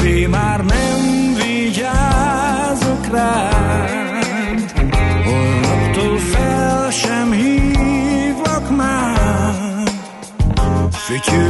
Többé már nem vigyázok rád. Holnaptól fel sem hívlak már. Fütyülve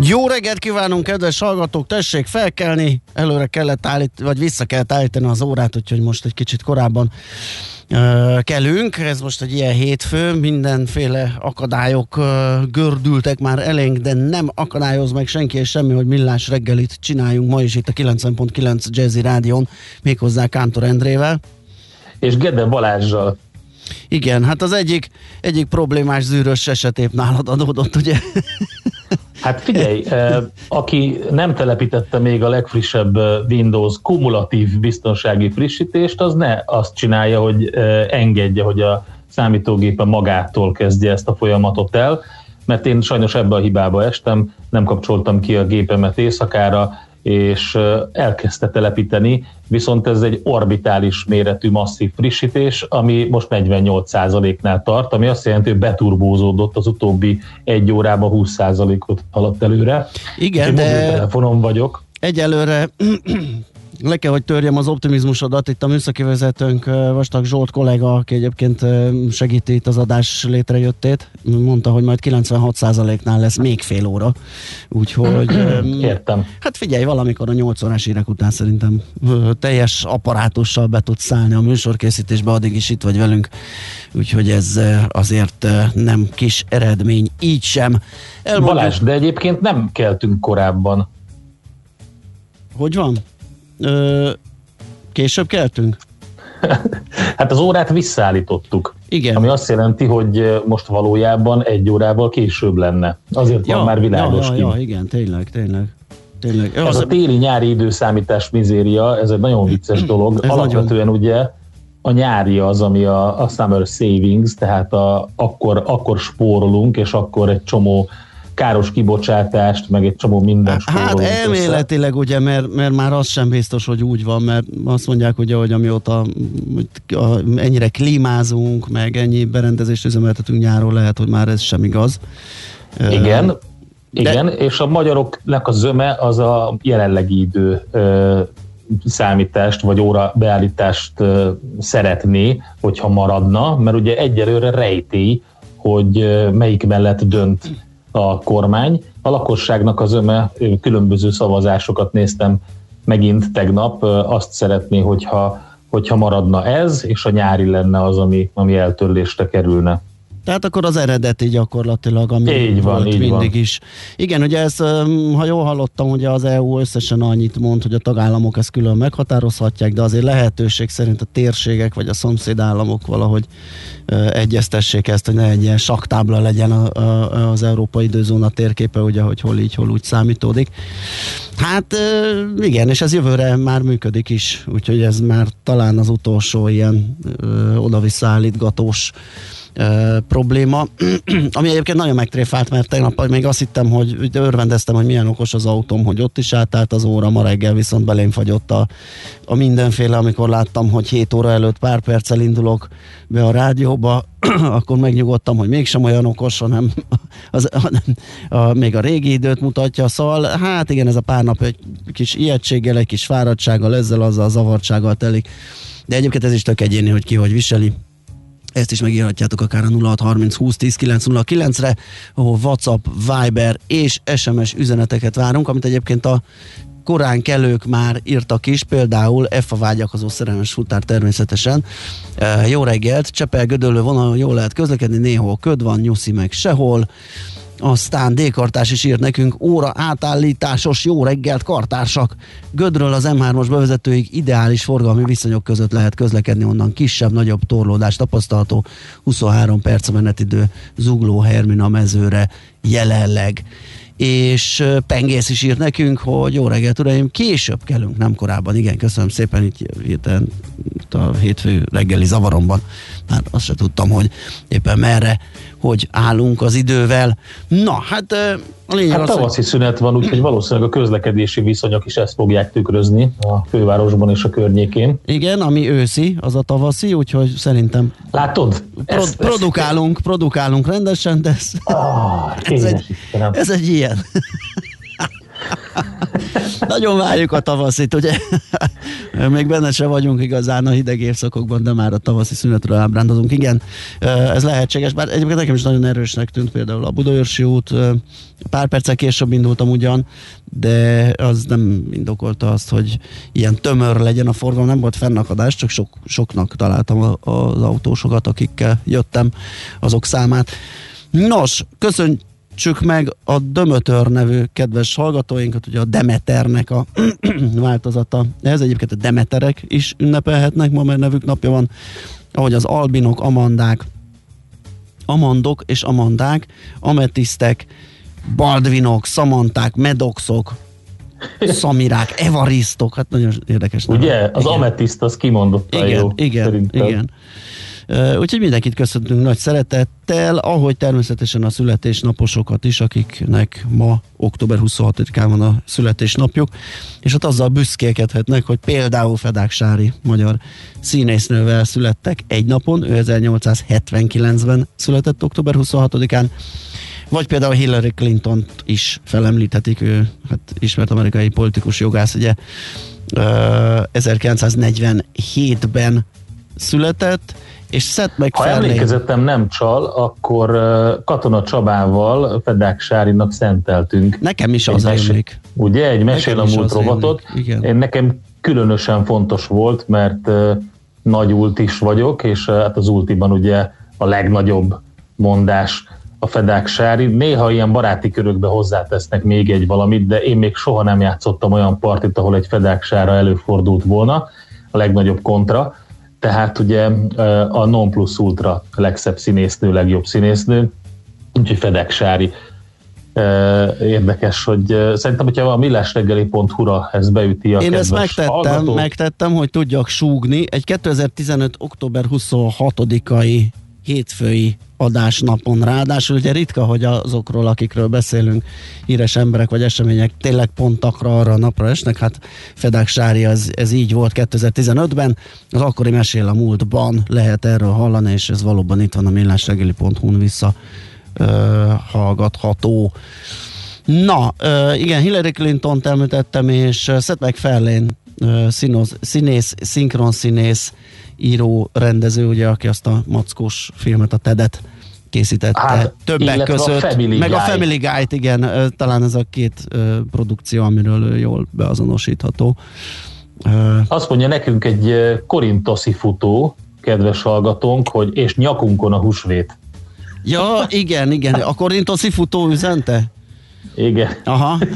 Jó reggelt kívánunk, kedves hallgatók, tessék felkelni, előre kellett állítani, vagy vissza kellett állítani az órát, úgyhogy most egy kicsit korábban uh, kelünk. Ez most egy ilyen hétfő, mindenféle akadályok uh, gördültek már elénk, de nem akadályoz meg senki és semmi, hogy millás reggelit csináljunk ma is itt a 90.9 Jazzy Rádion, méghozzá Kántor Endrével. és Gede Balázsjal. Igen, hát az egyik, egyik problémás zűrös esetép nálad adódott, ugye? Hát figyelj, aki nem telepítette még a legfrissebb Windows kumulatív biztonsági frissítést, az ne azt csinálja, hogy engedje, hogy a számítógépe magától kezdje ezt a folyamatot el, mert én sajnos ebbe a hibába estem, nem kapcsoltam ki a gépemet éjszakára, és elkezdte telepíteni, viszont ez egy orbitális méretű masszív frissítés, ami most 48%-nál tart, ami azt jelenti, hogy beturbózódott az utóbbi egy órában 20%-ot haladt előre. Igen, Úgyhogy de- mobiltelefonon vagyok. Egyelőre le kell, hogy törjem az optimizmusodat. Itt a műszaki vezetőnk Vastag Zsolt kollega, aki egyébként segíti itt az adás létrejöttét, mondta, hogy majd 96%-nál lesz még fél óra. Úgyhogy... Értem. Hát figyelj, valamikor a 8 órás írek után szerintem teljes apparátussal be tudsz szállni a műsorkészítésbe, addig is itt vagy velünk. Úgyhogy ez azért nem kis eredmény, így sem. Elmondjuk, Balázs, de egyébként nem keltünk korábban. hogy van? Ö, később keltünk? Hát az órát visszaállítottuk. Igen. Ami azt jelenti, hogy most valójában egy órával később lenne. Azért van már világos ja, ki. ja, igen, tényleg, tényleg. Tényleg. Ez a téli-nyári időszámítás mizéria, ez egy nagyon vicces dolog. Ez Alapvetően nagyon. ugye a nyári az, ami a, a summer savings, tehát a, akkor, akkor spórolunk, és akkor egy csomó káros kibocsátást, meg egy csomó minden Hát spórolunk össze. elméletileg ugye, mert, mert már az sem biztos, hogy úgy van, mert azt mondják ugye, hogy amióta a- ennyire klímázunk, meg ennyi berendezést üzemeltetünk nyáron, lehet, hogy már ez sem igaz. Igen, De- igen, és a magyaroknak a zöme az a jelenlegi idő ö, számítást, vagy óra beállítást ö, szeretné, hogyha maradna, mert ugye egyelőre rejtély, hogy ö, melyik mellett dönt a kormány. A lakosságnak az öme, különböző szavazásokat néztem megint tegnap, azt szeretné, hogyha, hogyha maradna ez, és a nyári lenne az, ami, ami eltörlésre kerülne. Tehát akkor az eredeti gyakorlatilag, ami Így van, volt így mindig van. is. Igen, ugye ez, ha jól hallottam, ugye az EU összesen annyit mond, hogy a tagállamok ezt külön meghatározhatják, de azért lehetőség szerint a térségek vagy a szomszédállamok valahogy egyeztessék ezt, hogy ne egy ilyen saktábla legyen a, a, az európai időzóna térképe, ugye, hogy hol így, hol úgy számítódik. Hát igen, és ez jövőre már működik is, úgyhogy ez már talán az utolsó ilyen oda-visszaállítgatós probléma, ami egyébként nagyon megtréfált, mert tegnap még azt hittem, hogy örvendeztem, hogy milyen okos az autóm, hogy ott is átállt az óra, ma reggel viszont belém fagyott a, a mindenféle, amikor láttam, hogy 7 óra előtt pár perccel indulok be a rádióba, akkor megnyugodtam, hogy mégsem olyan okos, hanem, az, hanem a, még a régi időt mutatja, szóval hát igen, ez a pár nap egy kis ijegységgel, egy kis fáradtsággal, ezzel, azzal a zavartsággal telik, de egyébként ez is tök egyéni, hogy ki hogy viseli. Ezt is megírhatjátok akár a 0630 20 10 909 re ahol WhatsApp, Viber és SMS üzeneteket várunk, amit egyébként a korán kelők már írtak is, például F a vágyakozó szerelmes futár természetesen. E, jó reggelt, Csepel Gödöllő vonalon jól lehet közlekedni, néhol köd van, nyuszi meg sehol. Aztán D-kartás is írt nekünk, óra átállításos jó reggelt kartársak. Gödről az M3-as bevezetőig ideális forgalmi viszonyok között lehet közlekedni, onnan kisebb, nagyobb torlódás tapasztalható. 23 perc a menetidő Zugló Hermina mezőre jelenleg. És Pengész is írt nekünk, hogy jó reggelt, uraim, később kellünk, nem korábban. Igen, köszönöm szépen, itt, itt, itt a hétfő reggeli zavaromban. Már azt se tudtam, hogy éppen merre, hogy állunk az idővel. Na, hát a lényeg Hát az, hogy... tavaszi szünet van, úgyhogy valószínűleg a közlekedési viszonyok is ezt fogják tükrözni a fővárosban és a környékén. Igen, ami őszi, az a tavaszi, úgyhogy szerintem Látod? pro- produkálunk, produkálunk rendesen, de ez, Ah, ez, egy, ez egy ilyen. Nagyon várjuk a tavaszit, ugye? Még benne se vagyunk igazán a hideg évszakokban, de már a tavaszi szünetről ábrándozunk. Igen, ez lehetséges, bár egyébként nekem is nagyon erősnek tűnt például a Budaörsi út. Pár perccel később indultam ugyan, de az nem indokolta azt, hogy ilyen tömör legyen a forgalom, nem volt fennakadás, csak sok, soknak találtam az autósokat, akikkel jöttem, azok számát. Nos, köszönjük Csük meg a Dömötör nevű kedves hallgatóinkat, ugye a Demeternek a változata. Ez egyébként a Demeterek is ünnepelhetnek, ma mert nevük napja van, ahogy az Albinok, Amandák, Amandok és Amandák, Ametisztek, Baldvinok, Szamanták, Medoxok, Szamirák, Evarisztok, hát nagyon érdekes. Ugye? Az Igen. ametiszt az kimondottan Igen, jó. igen, szerintem. igen. Úgyhogy mindenkit köszöntünk nagy szeretettel, ahogy természetesen a születésnaposokat is, akiknek ma október 26-án van a születésnapjuk, és ott azzal büszkélkedhetnek, hogy például Fedák Sári magyar színésznővel születtek egy napon, ő 1879-ben született október 26-án, vagy például Hillary Clinton is felemlíthetik, ő hát ismert amerikai politikus jogász, ugye ö, 1947-ben született, és Seth Ha MacFarlane... emlékezetem nem csal, akkor Katona Csabával Fedák Sárinak szenteltünk. Nekem is az mesé- emlék. Ugye? Egy mesél a múlt igen. Én nekem különösen fontos volt, mert nagy ult is vagyok, és hát az ultiban ugye a legnagyobb mondás a Fedák Sári. Néha ilyen baráti körökbe hozzátesznek még egy valamit, de én még soha nem játszottam olyan partit, ahol egy Fedák Sára előfordult volna, a legnagyobb kontra. Tehát ugye a non plus ultra legszebb színésznő, legjobb színésznő, úgyhogy Fedek Sári érdekes, hogy szerintem, hogyha a millásreggeli.hu-ra ez beüti a Én ezt megtettem, hallgató. megtettem, hogy tudjak súgni. Egy 2015. október 26-ai hétfői adásnapon. Ráadásul ugye ritka, hogy azokról, akikről beszélünk, híres emberek vagy események tényleg pontakra arra a napra esnek. Hát Fedák Sári, ez, ez így volt 2015-ben. Az akkori mesél a múltban lehet erről hallani, és ez valóban itt van a millásregeli.hu-n vissza ö, hallgatható. Na, ö, igen, Hillary Clinton-t említettem, és Seth MacFarlane színoz, színész, színész, író, rendező, ugye, aki azt a mackós filmet, a Tedet készítette. Hát, Többek között. A Family meg Guy. a Family Guy-t, igen. Talán ez a két produkció, amiről jól beazonosítható. Azt mondja nekünk egy korintoszi futó, kedves hallgatónk, hogy és nyakunkon a húsvét. ja, igen, igen. A Korintoszi futó üzente? Igen. Aha.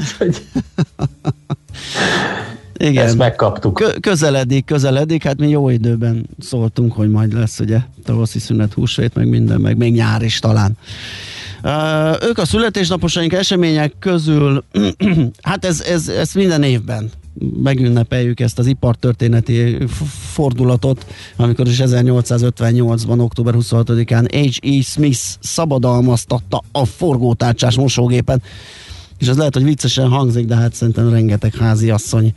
Igen. Ezt megkaptuk. Kö- közeledik, közeledik, hát mi jó időben szóltunk, hogy majd lesz ugye tavaszi szünet, húsvét, meg minden, meg még nyár is talán. Uh, ők a születésnaposaink események közül, hát ez, ez, ez minden évben megünnepeljük ezt az ipartörténeti fordulatot, amikor is 1858-ban, október 26-án H.E. Smith szabadalmaztatta a forgótárcsás mosógépet, és ez lehet, hogy viccesen hangzik, de hát szerintem rengeteg háziasszony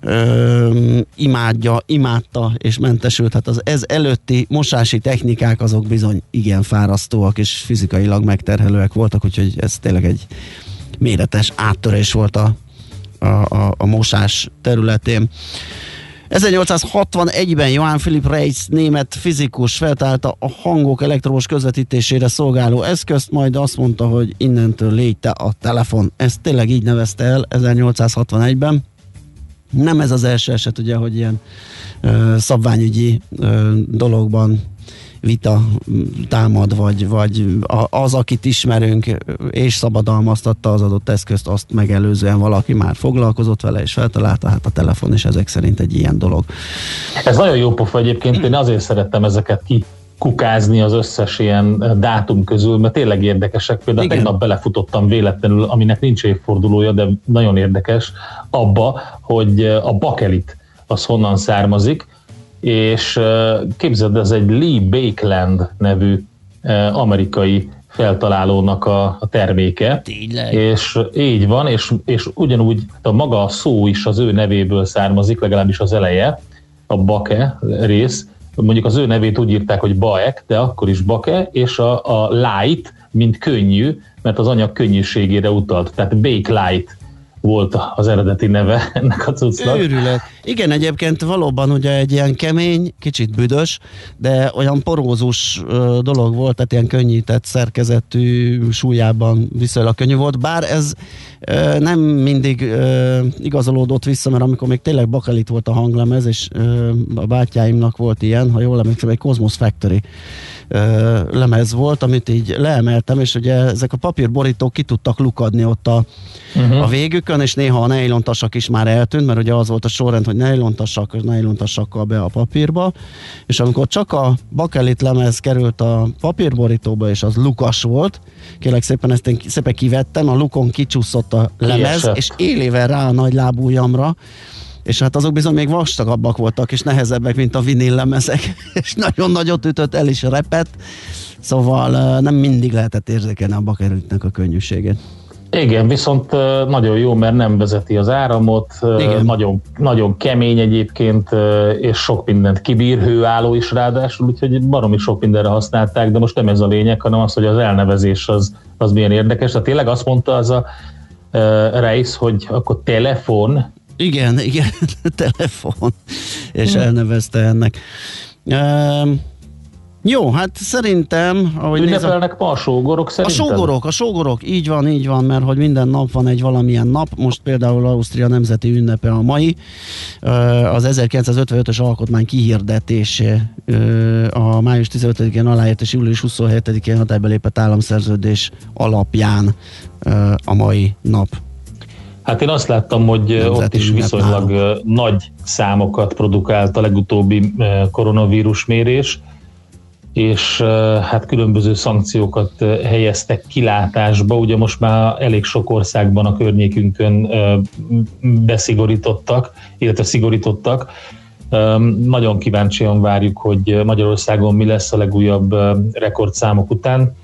ö, imádja, imádta és mentesült. Hát az ez előtti mosási technikák azok bizony igen fárasztóak és fizikailag megterhelőek voltak, úgyhogy ez tényleg egy méretes áttörés volt a, a, a, a mosás területén. 1861-ben Johann Philipp Reis német fizikus feltálta a hangok elektromos közvetítésére szolgáló eszközt, majd azt mondta, hogy innentől légy te a telefon. Ezt tényleg így nevezte el 1861-ben. Nem ez az első eset, ugye, hogy ilyen ö, szabványügyi ö, dologban vita támad, vagy, vagy az, akit ismerünk, és szabadalmaztatta az adott eszközt, azt megelőzően valaki már foglalkozott vele, és feltalálta, hát a telefon is ezek szerint egy ilyen dolog. Ez nagyon jó pofa egyébként, én azért szerettem ezeket ki kukázni az összes ilyen dátum közül, mert tényleg érdekesek. Például Igen. tegnap belefutottam véletlenül, aminek nincs évfordulója, de nagyon érdekes, abba, hogy a bakelit az honnan származik, és képzeld, ez egy Lee Bakeland nevű amerikai feltalálónak a, a terméke. Tényleg? És így van, és, és ugyanúgy a maga a szó is az ő nevéből származik, legalábbis az eleje, a bake rész. Mondjuk az ő nevét úgy írták, hogy baek, de akkor is bake, és a, a light, mint könnyű, mert az anyag könnyűségére utalt. Tehát bake light volt az eredeti neve ennek a cuccnak. Őrület. Igen, egyébként valóban ugye egy ilyen kemény, kicsit büdös, de olyan porózus dolog volt, tehát ilyen könnyített szerkezetű súlyában viszonylag könnyű volt, bár ez nem mindig igazolódott vissza, mert amikor még tényleg bakalit volt a hanglemez, és a bátyáimnak volt ilyen, ha jól emlékszem, egy Cosmos Factory ö, lemez volt, amit így leemeltem, és ugye ezek a papírborítók ki tudtak lukadni ott a, uh-huh. a végükön, és néha a nejlontasak is már eltűnt, mert ugye az volt a sorrend, hogy nejlontasak, nejlontasakkal be a papírba, és amikor csak a bakelit lemez került a papírborítóba, és az lukas volt, kérlek szépen ezt én szépen kivettem, a lukon kicsúszott a lemez, Kiesett. és élével rá a nagy lábújamra, és hát azok bizony még vastagabbak voltak, és nehezebbek, mint a vinillemezek, és nagyon nagyot ütött, el is repett, szóval nem mindig lehetett érzékelni a bakelitnek a könnyűségét. Igen, viszont nagyon jó, mert nem vezeti az áramot, Igen. nagyon, nagyon kemény egyébként, és sok mindent kibír, hőálló is ráadásul, úgyhogy baromi sok mindenre használták, de most nem ez a lényeg, hanem az, hogy az elnevezés az, az milyen érdekes. Tehát tényleg azt mondta az a ö, Reis, hogy akkor telefon, Igen, igen, telefon, és elnevezte ennek. Um, jó, hát szerintem, ahogy nézem, ünnepelnek ma a sógorok a szerinted? sógorok, a sógorok, így van, így van, mert hogy minden nap van egy valamilyen nap, most például Ausztria nemzeti ünnepe a mai, az 1955-ös alkotmány kihirdetése a május 15-én aláírt és július 27-én hatályba lépett államszerződés alapján a mai nap. Hát én azt láttam, hogy ö, ott Nemzeti is viszonylag ö, nagy számokat produkált a legutóbbi koronavírus mérés, és hát különböző szankciókat helyeztek kilátásba. Ugye most már elég sok országban a környékünkön beszigorítottak, illetve szigorítottak. Nagyon kíváncsian várjuk, hogy Magyarországon mi lesz a legújabb rekordszámok után,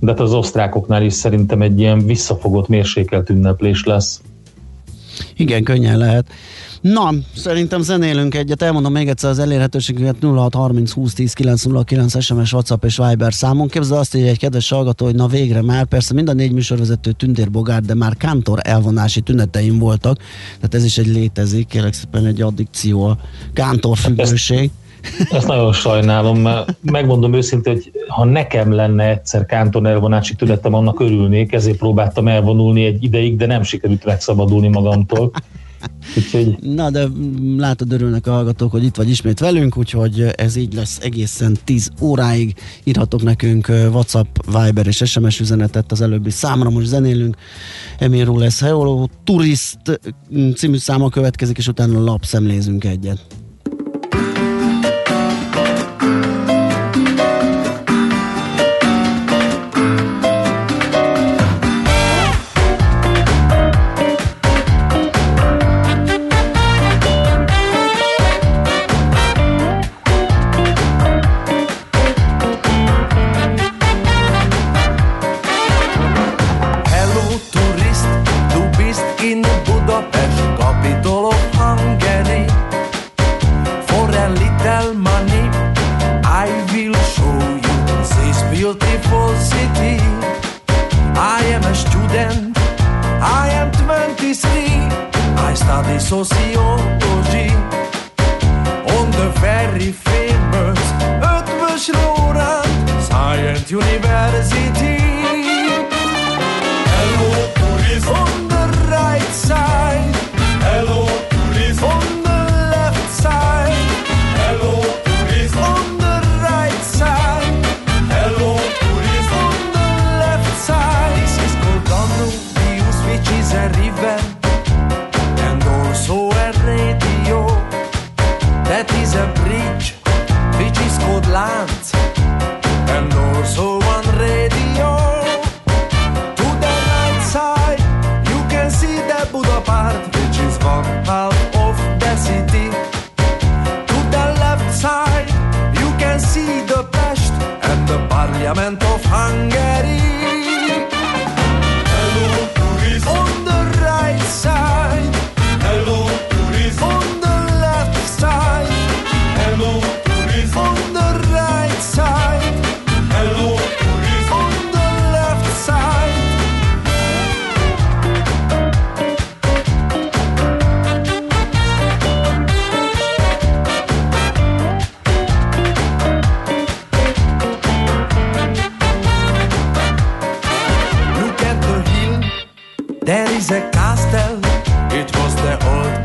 de hát az osztrákoknál is szerintem egy ilyen visszafogott mérsékelt ünneplés lesz. Igen, könnyen lehet. Na, szerintem zenélünk egyet, elmondom még egyszer az elérhetőségüket 0630 20 10 909 SMS, WhatsApp és Viber számon. Képzeld azt, hogy egy kedves hallgató, hogy na végre már, persze mind a négy műsorvezető tündér bogár, de már kántor elvonási tüneteim voltak, tehát ez is egy létezik, kérlek szépen egy addikció, a kántor függőség. Ezt, nagyon sajnálom, mert megmondom őszintén, hogy ha nekem lenne egyszer kántor elvonási tünetem, annak örülnék, ezért próbáltam elvonulni egy ideig, de nem sikerült megszabadulni magamtól. Úgyhogy... Na, de látod, örülnek a hallgatók, hogy itt vagy ismét velünk, úgyhogy ez így lesz egészen 10 óráig. Írhatok nekünk WhatsApp, Viber és SMS üzenetet az előbbi számra. Most zenélünk. Emirul lesz Heolo Turist című száma következik, és utána lapszemlézünk egyet.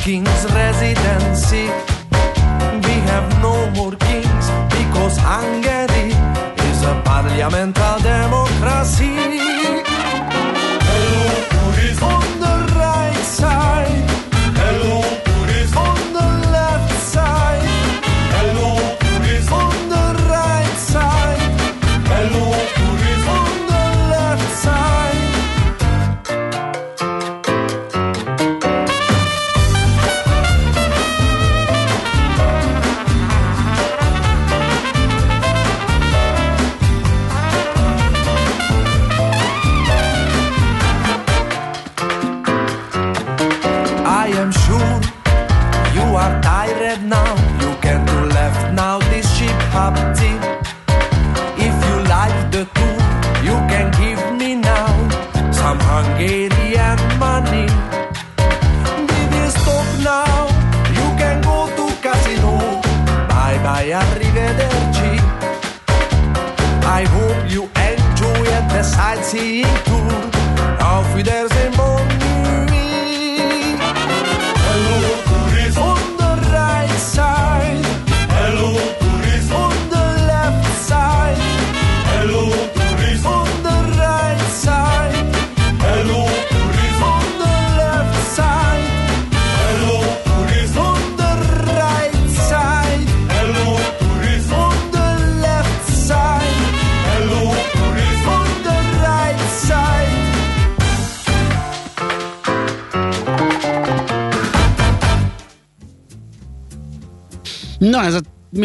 king's residency. We have no more kings because Hungary is a parliamentary democracy. Hello, tourism.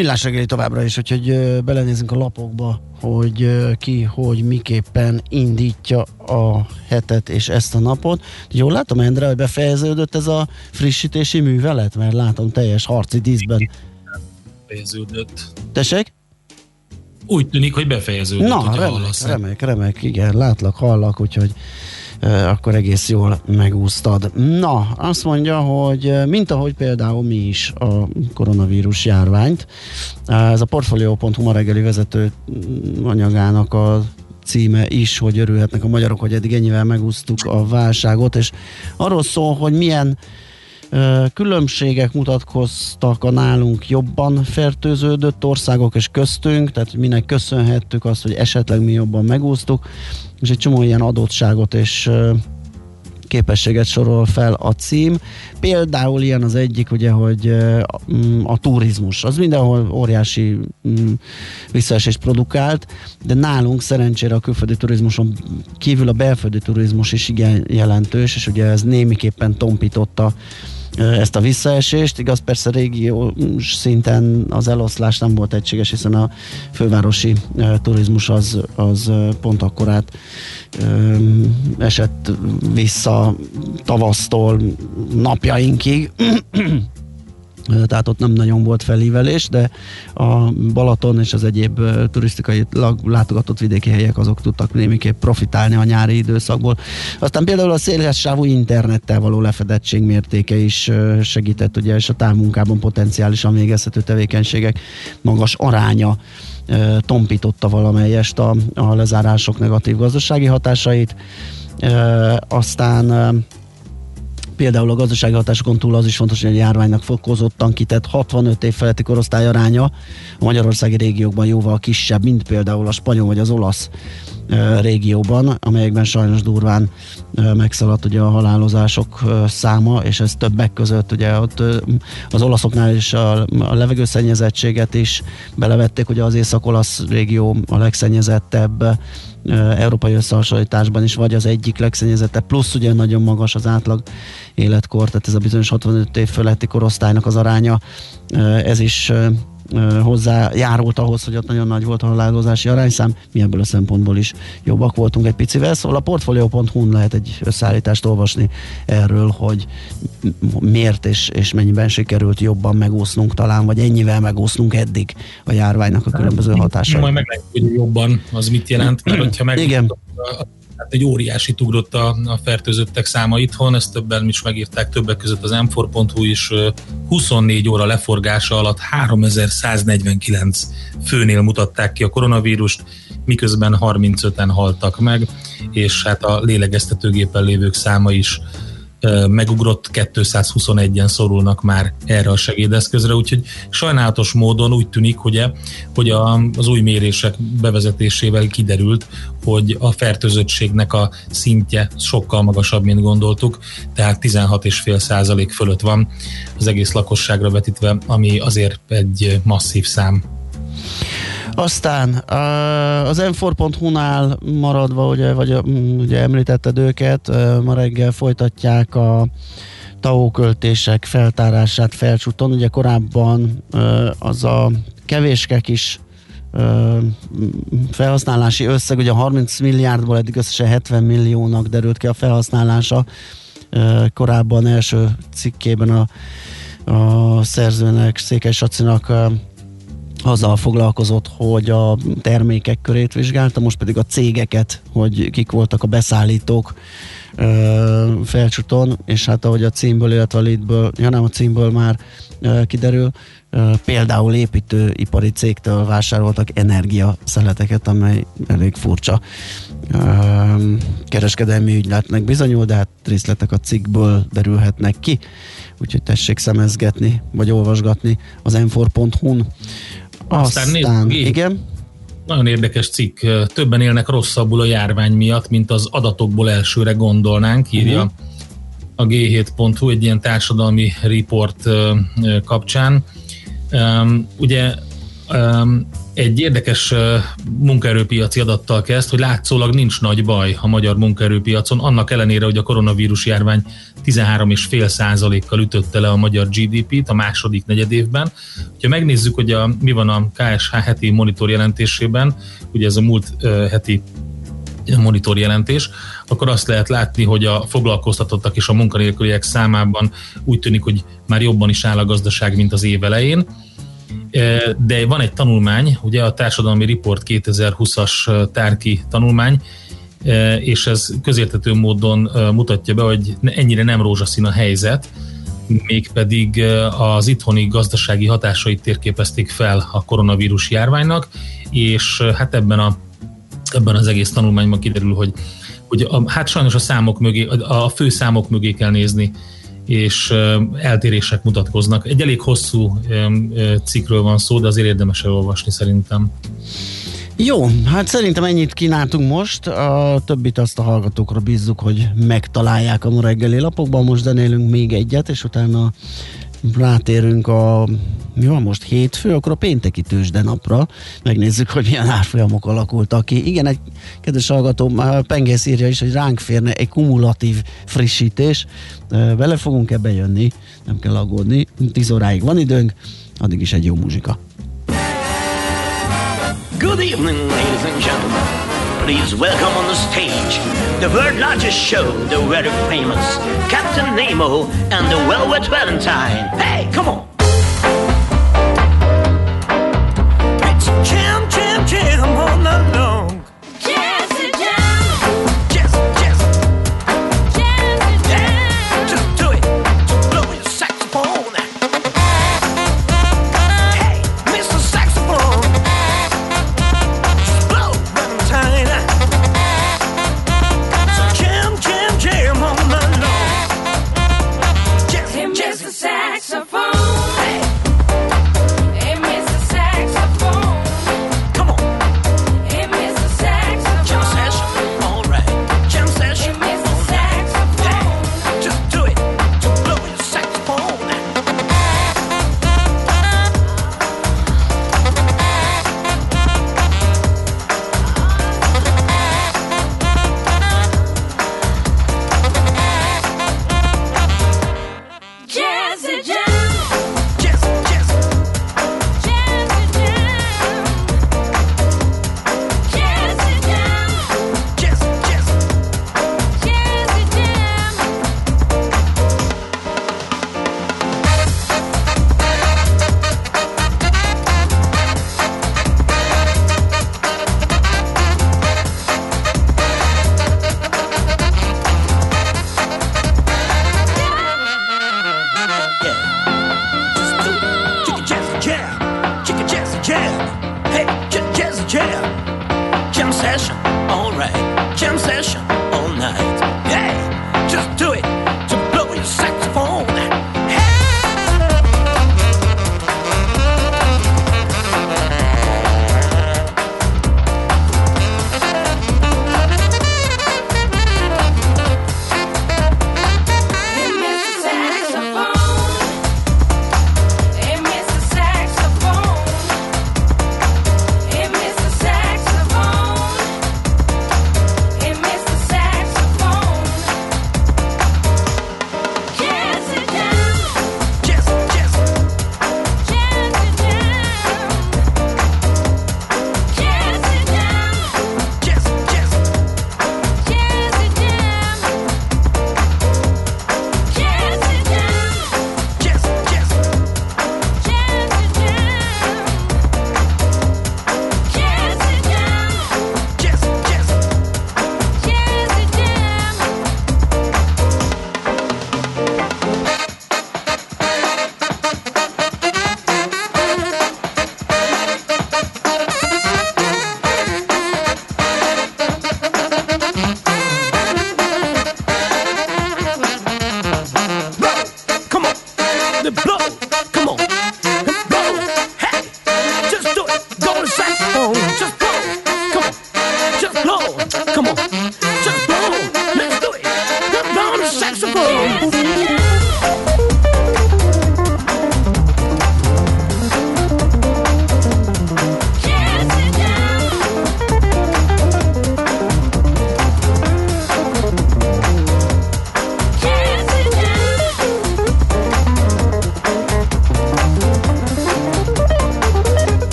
Millás reggeli továbbra is, úgyhogy ö, belenézünk a lapokba, hogy ki, hogy miképpen indítja a hetet és ezt a napot. Jól látom, Endre, hogy befejeződött ez a frissítési művelet, mert látom teljes harci díszben. Befejeződött. Tessék? Úgy tűnik, hogy befejeződött, Na, remek, remek, remek, igen, látlak, hallak, úgyhogy akkor egész jól megúsztad. Na, azt mondja, hogy mint ahogy például mi is a koronavírus járványt, ez a Portfolio.hu ma reggeli vezető anyagának a címe is, hogy örülhetnek a magyarok, hogy eddig ennyivel megúsztuk a válságot, és arról szól, hogy milyen különbségek mutatkoztak a nálunk jobban fertőződött országok és köztünk, tehát minek köszönhettük azt, hogy esetleg mi jobban megúsztuk, és egy csomó ilyen adottságot és képességet sorol fel a cím. Például ilyen az egyik, ugye, hogy a turizmus, az mindenhol óriási visszaesést produkált, de nálunk szerencsére a külföldi turizmuson kívül a belföldi turizmus is igen jelentős, és ugye ez némiképpen tompította ezt a visszaesést. Igaz, persze régiós szinten az eloszlás nem volt egységes, hiszen a fővárosi turizmus az, az pont akkorát esett vissza tavasztól napjainkig. Tehát ott nem nagyon volt felívelés, de a Balaton és az egyéb turisztikai látogatott vidéki helyek azok tudtak némiképp profitálni a nyári időszakból. Aztán például a széles sávú internettel való lefedettség mértéke is segített, ugye, és a távmunkában potenciálisan végezhető tevékenységek magas aránya tompította valamelyest a, a lezárások negatív gazdasági hatásait. Aztán Például a gazdasági hatásokon túl az is fontos, hogy a járványnak fokozottan kitett 65 év feletti korosztály aránya a magyarországi régiókban jóval kisebb, mint például a spanyol vagy az olasz régióban, amelyekben sajnos durván megszaladt ugye a halálozások száma, és ez többek között ugye ott az olaszoknál is a, a levegőszennyezettséget is belevették, ugye az észak-olasz régió a legszennyezettebb európai összehasonlításban is vagy az egyik legszennyezettebb, plusz ugye nagyon magas az átlag életkor, tehát ez a bizonyos 65 év feletti korosztálynak az aránya, ez is hozzájárult ahhoz, hogy ott nagyon nagy volt a halálozási arányszám, mi ebből a szempontból is jobbak voltunk egy picivel, szóval a portfolio.hu-n lehet egy összeállítást olvasni erről, hogy miért és, és mennyiben sikerült jobban megúsznunk talán, vagy ennyivel megúsznunk eddig a járványnak a különböző hatásai. Majd meglátjuk, hogy jobban az mit jelent, mert hogyha meg Igen. hát egy óriási ugrott a, a fertőzöttek száma itthon, ezt többen is megírták, többek között az m is ö, 24 óra leforgása alatt 3149 főnél mutatták ki a koronavírust, miközben 35-en haltak meg, és hát a lélegeztetőgépen lévők száma is megugrott, 221-en szorulnak már erre a segédeszközre, úgyhogy sajnálatos módon úgy tűnik, ugye, hogy a, az új mérések bevezetésével kiderült, hogy a fertőzöttségnek a szintje sokkal magasabb, mint gondoltuk, tehát 16,5 százalék fölött van az egész lakosságra vetítve, ami azért egy masszív szám. Aztán az m4.hu-nál maradva, ugye, vagy ugye említetted őket, ma reggel folytatják a TAO költések feltárását felcsúton. Ugye korábban az a kevéske kis felhasználási összeg, ugye 30 milliárdból eddig összesen 70 milliónak derült ki a felhasználása. Korábban első cikkében a, a szerzőnek, Székely Sacinak azzal foglalkozott, hogy a termékek körét vizsgálta, most pedig a cégeket, hogy kik voltak a beszállítók ö, felcsuton, és hát ahogy a címből, illetve a leadből, ja nem a címből már ö, kiderül, ö, például építőipari cégtől vásároltak energiaszeleteket, amely elég furcsa ö, kereskedelmi ügyletnek bizonyul, de hát részletek a cikkből derülhetnek ki, úgyhogy tessék szemezgetni, vagy olvasgatni az m4.hu-n. Aztán Aztán, nézzük, igen. Nagyon érdekes cikk. Többen élnek rosszabbul a járvány miatt, mint az adatokból elsőre gondolnánk, írja uh-huh. a G7.hu egy ilyen társadalmi ö, kapcsán. Ugye egy érdekes munkaerőpiaci adattal kezd, hogy látszólag nincs nagy baj a magyar munkaerőpiacon, annak ellenére, hogy a koronavírus járvány 13,5 százalékkal ütötte le a magyar GDP-t a második negyedévben. Ha megnézzük, hogy a, mi van a KSH heti monitor jelentésében, ugye ez a múlt heti monitor jelentés, akkor azt lehet látni, hogy a foglalkoztatottak és a munkanélküliek számában úgy tűnik, hogy már jobban is áll a gazdaság, mint az év elején de van egy tanulmány, ugye a Társadalmi Report 2020-as tárki tanulmány, és ez közértető módon mutatja be, hogy ennyire nem rózsaszín a helyzet, mégpedig az itthoni gazdasági hatásait térképezték fel a koronavírus járványnak, és hát ebben, a, ebben az egész tanulmányban kiderül, hogy, hogy a, hát sajnos a számok mögé, a fő számok mögé kell nézni és eltérések mutatkoznak. Egy elég hosszú cikkről van szó, de azért érdemes elolvasni szerintem. Jó, hát szerintem ennyit kínáltunk most, a többit azt a hallgatókra bízzuk, hogy megtalálják a ma reggeli lapokban, most zenélünk még egyet, és utána rátérünk a mi van most hétfő, akkor a pénteki tőzsde napra megnézzük, hogy milyen árfolyamok alakultak ki. Igen, egy kedves hallgató, Pengész írja is, hogy ránk férne egy kumulatív frissítés. Bele fogunk ebbe jönni, nem kell aggódni. 10 óráig van időnk, addig is egy jó muzsika. Good evening, ladies and gentlemen. Please welcome on the stage the world largest show, the very famous Captain Nemo and the Velvet Valentine. Hey, come on! It's Jam, Jam,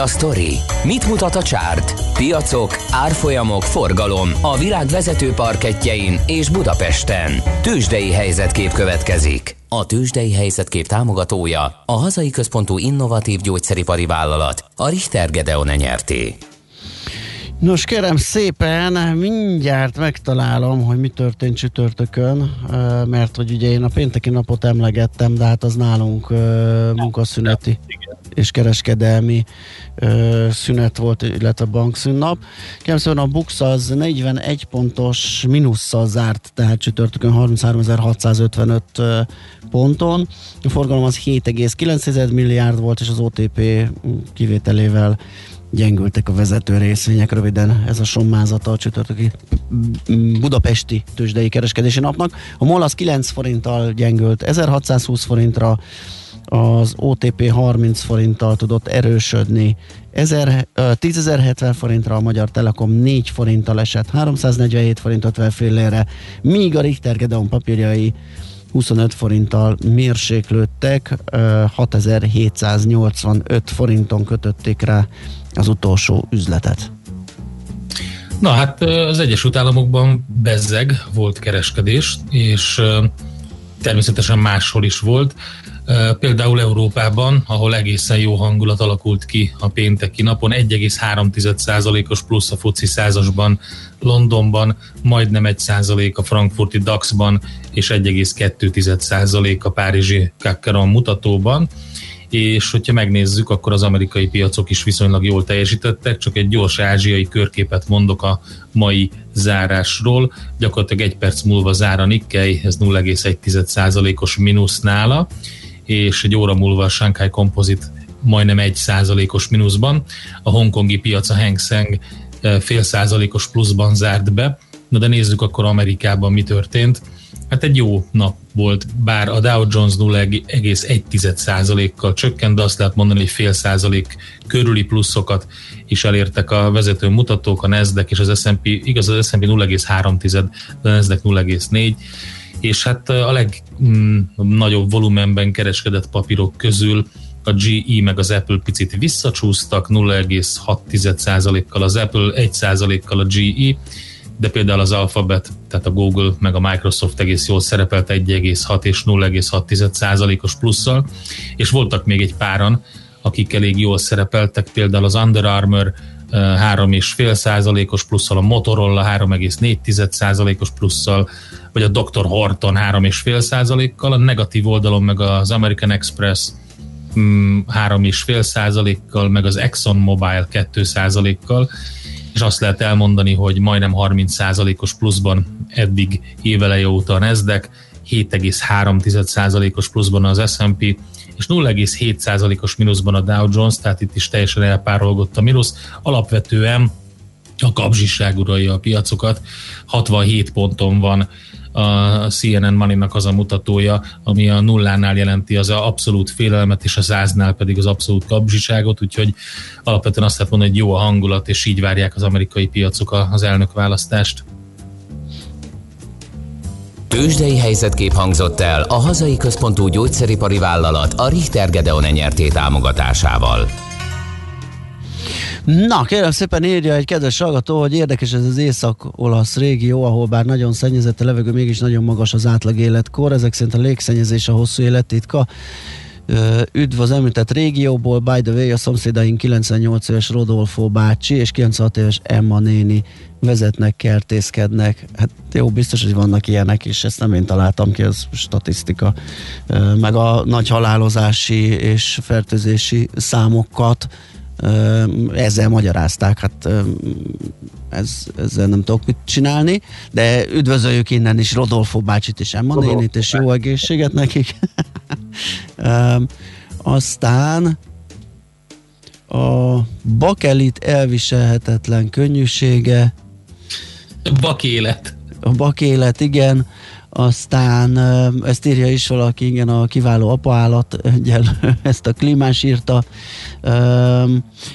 a sztori? Mit mutat a csárt? Piacok, árfolyamok, forgalom a világ vezető parketjein és Budapesten. Tősdei helyzetkép következik. A Tősdei helyzetkép támogatója a hazai központú innovatív gyógyszeripari vállalat, a Richter Gedeon nyerté. Nos, kérem szépen, mindjárt megtalálom, hogy mi történt csütörtökön, mert hogy ugye én a pénteki napot emlegettem, de hát az nálunk munkaszüneti és kereskedelmi szünet volt, illetve bankszünnap. Kérem szépen a Bux az 41 pontos mínusszal zárt, tehát csütörtökön 33.655 ponton. A forgalom az 7,9 milliárd volt, és az OTP kivételével gyengültek a vezető részvények, röviden ez a sommázata a csütörtöki budapesti tőzsdei kereskedési napnak. A MOL az 9 forinttal gyengült 1620 forintra, az OTP 30 forinttal tudott erősödni 10.070 forintra, a Magyar Telekom 4 forinttal esett 347 forintot vel félére, míg a Richter Gedeon papírjai 25 forinttal mérséklődtek, 6785 forinton kötötték rá az utolsó üzletet. Na hát az Egyesült Államokban bezzeg volt kereskedés, és természetesen máshol is volt. Például Európában, ahol egészen jó hangulat alakult ki a pénteki napon, 1,3%-os plusz a foci százasban, Londonban majdnem 1% a frankfurti DAX-ban, és 1,2% a párizsi Kakkeron mutatóban és hogyha megnézzük, akkor az amerikai piacok is viszonylag jól teljesítettek, csak egy gyors ázsiai körképet mondok a mai zárásról. Gyakorlatilag egy perc múlva zár a Nikkei, ez 0,1%-os mínusz nála, és egy óra múlva a Shanghai Composite majdnem egy százalékos mínuszban. A hongkongi piac a Hang Seng eh, fél százalékos pluszban zárt be. Na de nézzük akkor Amerikában mi történt. Hát egy jó nap volt, bár a Dow Jones 0,1%-kal csökkent, de azt lehet mondani, hogy fél százalék körüli pluszokat is elértek a vezető mutatók, a Nasdaq és az S&P, igaz az S&P 0,3, de a Nasdaq 0,4 és hát a legnagyobb mm, volumenben kereskedett papírok közül a GE meg az Apple picit visszacsúsztak, 0,6%-kal az Apple, 1%-kal a GE, de például az Alphabet, tehát a Google meg a Microsoft egész jól szerepelt 1,6 és 0,6%-os plusszal, és voltak még egy páran, akik elég jól szerepeltek, például az Under Armour 3,5 százalékos plusszal, a Motorola 3,4 százalékos plusszal, vagy a Dr. Horton 3,5 százalékkal, a negatív oldalon meg az American Express 3,5 mm, százalékkal, meg az Exxon Mobil 2 százalékkal, és azt lehet elmondani, hogy majdnem 30 százalékos pluszban eddig éveleje óta a Nasdaq, 7,3 százalékos pluszban az S&P, és 0,7 os mínuszban a Dow Jones, tehát itt is teljesen elpárolgott a mínusz. Alapvetően a kapzsiság uralja a piacokat, 67 ponton van a CNN Money-nak az a mutatója, ami a nullánál jelenti az a abszolút félelmet, és a száznál pedig az abszolút kapzsiságot, úgyhogy alapvetően azt lehet mondani, hogy jó a hangulat, és így várják az amerikai piacok az elnök választást. Tőzsdei helyzetkép hangzott el a hazai központú gyógyszeripari vállalat a Richter Gedeon nyerté támogatásával. Na, kérem szépen írja egy kedves hallgató, hogy érdekes ez az észak-olasz régió, ahol bár nagyon szennyezett a levegő, mégis nagyon magas az átlag életkor. Ezek szerint a légszennyezés a hosszú élettitka. Üdv az említett régióból, by the way, a szomszédaink 98 éves Rodolfo bácsi és 96 éves Emma néni vezetnek, kertészkednek. Hát jó, biztos, hogy vannak ilyenek, és ezt nem én találtam ki, ez statisztika. Meg a nagy halálozási és fertőzési számokat ezzel magyarázták, hát ez, ezzel nem tudok mit csinálni, de üdvözöljük innen is Rodolfo bácsit és Emma nénit, és jó egészséget nekik. Aztán a bakelit elviselhetetlen könnyűsége. Bakélet. A bakélet, igen aztán ezt írja is valaki, igen, a kiváló apaállat, ezt a klímás írta.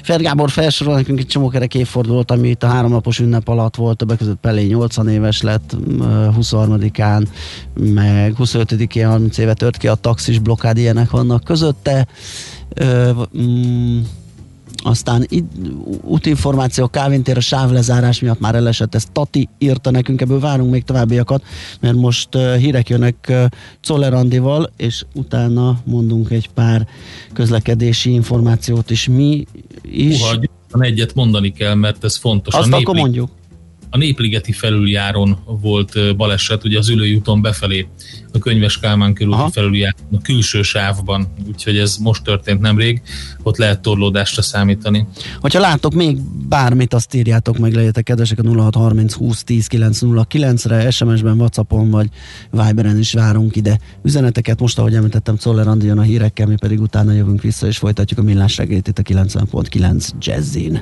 Fer Gábor felsorol nekünk egy csomó kerek évfordulót, ami itt a háromnapos ünnep alatt volt, többek között Pelé 80 éves lett 23-án, meg 25-én 30 éve tört ki a taxis blokkád, ilyenek vannak közötte. Ö, mm, aztán itt útinformáció, Kávintér a sávlezárás miatt már elesett, ezt Tati írta nekünk, ebből várunk még továbbiakat, mert most uh, hírek jönnek uh, Czoller Andival, és utána mondunk egy pár közlekedési információt is. Mi is... Uha, egyet mondani kell, mert ez fontos. Azt a akkor mondjuk a Népligeti felüljáron volt baleset, ugye az ülői úton befelé, a Könyves Kálmán körúti felüljáron, a külső sávban, úgyhogy ez most történt nemrég, ott lehet torlódásra számítani. Hogyha látok még bármit, azt írjátok meg, legyetek kedvesek a 0630 20 10 909-re, SMS-ben, Whatsappon vagy Viberen is várunk ide üzeneteket. Most, ahogy említettem, Czoller Andi jön a hírekkel, mi pedig utána jövünk vissza, és folytatjuk a millás reggét itt a 90.9 Jazzin.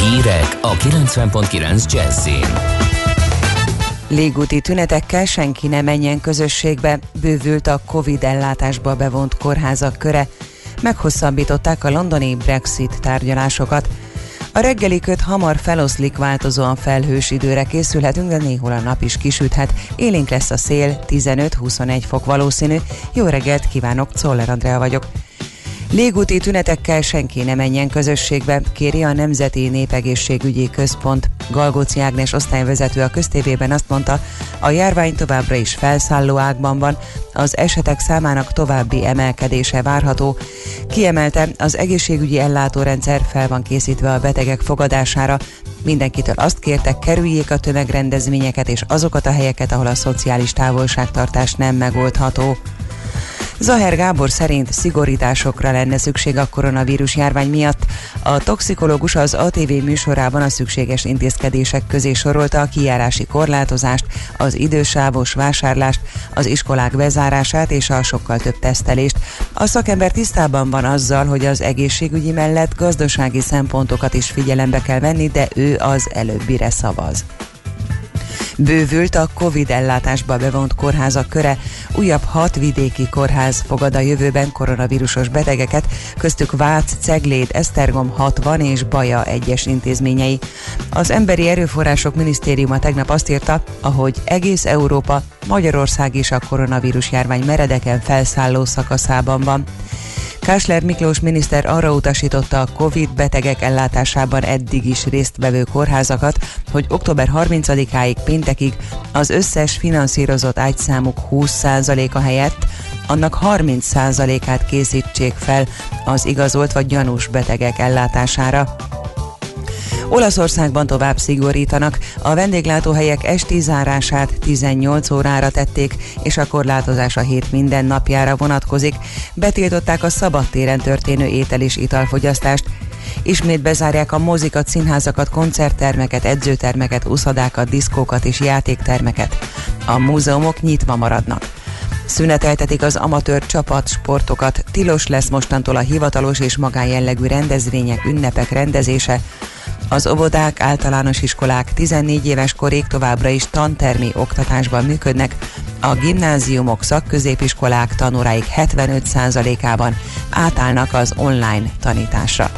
Hírek a 90.9 Jazzin. Légúti tünetekkel senki ne menjen közösségbe, bővült a Covid ellátásba bevont kórházak köre, meghosszabbították a londoni Brexit tárgyalásokat. A reggeli köt hamar feloszlik, változóan felhős időre készülhetünk, de néhol a nap is kisüthet. Élénk lesz a szél, 15-21 fok valószínű. Jó reggelt kívánok, Czoller Andrea vagyok. Légúti tünetekkel senki ne menjen közösségbe, kéri a Nemzeti Népegészségügyi Központ. Galgóci Ágnes osztályvezető a köztévében azt mondta, a járvány továbbra is felszálló ágban van, az esetek számának további emelkedése várható. Kiemelte, az egészségügyi ellátórendszer fel van készítve a betegek fogadására, Mindenkitől azt kértek, kerüljék a tömegrendezvényeket és azokat a helyeket, ahol a szociális távolságtartás nem megoldható. Zaher Gábor szerint szigorításokra lenne szükség a koronavírus járvány miatt. A toxikológus az ATV műsorában a szükséges intézkedések közé sorolta a kijárási korlátozást, az idősávos vásárlást, az iskolák bezárását és a sokkal több tesztelést. A szakember tisztában van azzal, hogy az egészségügyi mellett gazdasági szempontokat is figyelembe kell venni, de ő az előbbire szavaz. Bővült a Covid ellátásba bevont kórházak köre, újabb hat vidéki kórház fogad a jövőben koronavírusos betegeket, köztük Vác, Cegléd, Esztergom 60 és Baja egyes intézményei. Az Emberi Erőforrások Minisztériuma tegnap azt írta, ahogy egész Európa, Magyarország is a koronavírus járvány meredeken felszálló szakaszában van. Kásler Miklós miniszter arra utasította a COVID betegek ellátásában eddig is résztvevő kórházakat, hogy október 30-áig péntekig az összes finanszírozott ágyszámuk 20%-a helyett annak 30%-át készítsék fel az igazolt vagy gyanús betegek ellátására. Olaszországban tovább szigorítanak. A vendéglátóhelyek esti zárását 18 órára tették, és a korlátozás a hét minden napjára vonatkozik. Betiltották a szabadtéren történő étel és italfogyasztást, Ismét bezárják a mozikat, színházakat, koncerttermeket, edzőtermeket, uszadákat, diszkókat és játéktermeket. A múzeumok nyitva maradnak. Szüneteltetik az amatőr csapat sportokat, tilos lesz mostantól a hivatalos és magánjellegű rendezvények, ünnepek rendezése, az óvodák, általános iskolák 14 éves korig továbbra is tantermi oktatásban működnek, a gimnáziumok, szakközépiskolák tanóráik 75%-ában átállnak az online tanításra.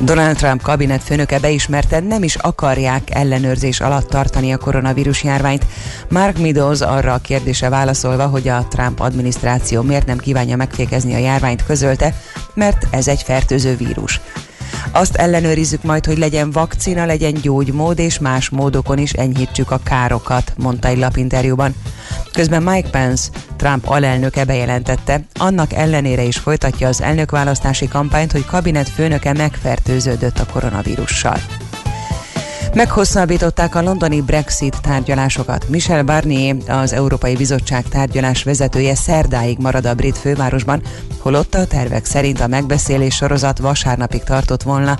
Donald Trump kabinet főnöke beismerte, nem is akarják ellenőrzés alatt tartani a koronavírus járványt. Mark Meadows arra a kérdése válaszolva, hogy a Trump adminisztráció miért nem kívánja megfékezni a járványt közölte, mert ez egy fertőző vírus. Azt ellenőrizzük majd, hogy legyen vakcina, legyen gyógymód, és más módokon is enyhítsük a károkat, mondta egy lapinterjúban. Közben Mike Pence, Trump alelnöke bejelentette, annak ellenére is folytatja az elnökválasztási kampányt, hogy kabinet főnöke megfertőződött a koronavírussal. Meghosszabbították a londoni Brexit tárgyalásokat. Michel Barnier, az Európai Bizottság tárgyalás vezetője szerdáig marad a brit fővárosban, holott a tervek szerint a megbeszélés sorozat vasárnapig tartott volna.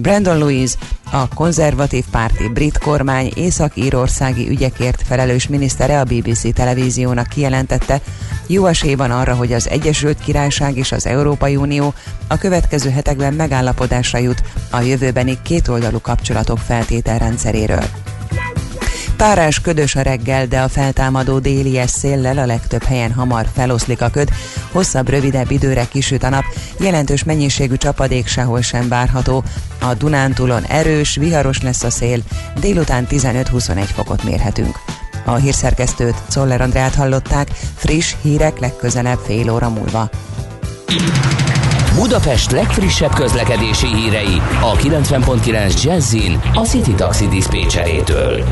Brandon Lewis, a konzervatív párti brit kormány észak-írországi ügyekért felelős minisztere a BBC televíziónak kijelentette, jó esély van arra, hogy az Egyesült Királyság és az Európai Unió a következő hetekben megállapodásra jut a jövőbeni kétoldalú kapcsolatok feltételrendszeréről. Párás ködös a reggel, de a feltámadó délies széllel a legtöbb helyen hamar feloszlik a köd, hosszabb, rövidebb időre kisüt a nap, jelentős mennyiségű csapadék sehol sem várható. A Dunántúlon erős, viharos lesz a szél, délután 15-21 fokot mérhetünk. A hírszerkesztőt, Czoller Andrát hallották, friss hírek legközelebb fél óra múlva. Budapest legfrissebb közlekedési hírei a 90.9 Jazzin a City Taxi Dispécsejétől.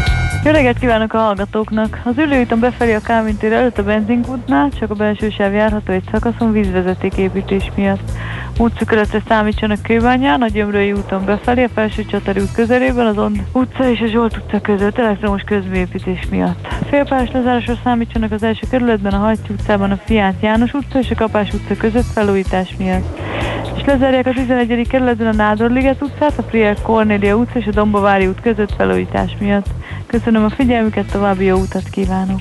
Jó reggelt kívánok a hallgatóknak! Az ülőúton befelé a Kálvin tér előtt a benzinkútnál csak a belső sáv járható egy szakaszon vízvezeték építés miatt. Útszükörletre számítsanak Kőbányán, a Gyömrői úton befelé, a felső csatari út közelében, az On utca és a Zsolt utca között elektromos közműépítés miatt. Félpáros lezárásra számítsanak az első kerületben, a Hajtyi utcában a Fiát János utca és a Kapás utca között felújítás miatt. És lezárják a 11. kerületben a Nádorliget utcát, a Friel Kornélia utca és a Dombovári út között felújítás miatt. Köszönöm a figyelmüket, további jó utat kívánok!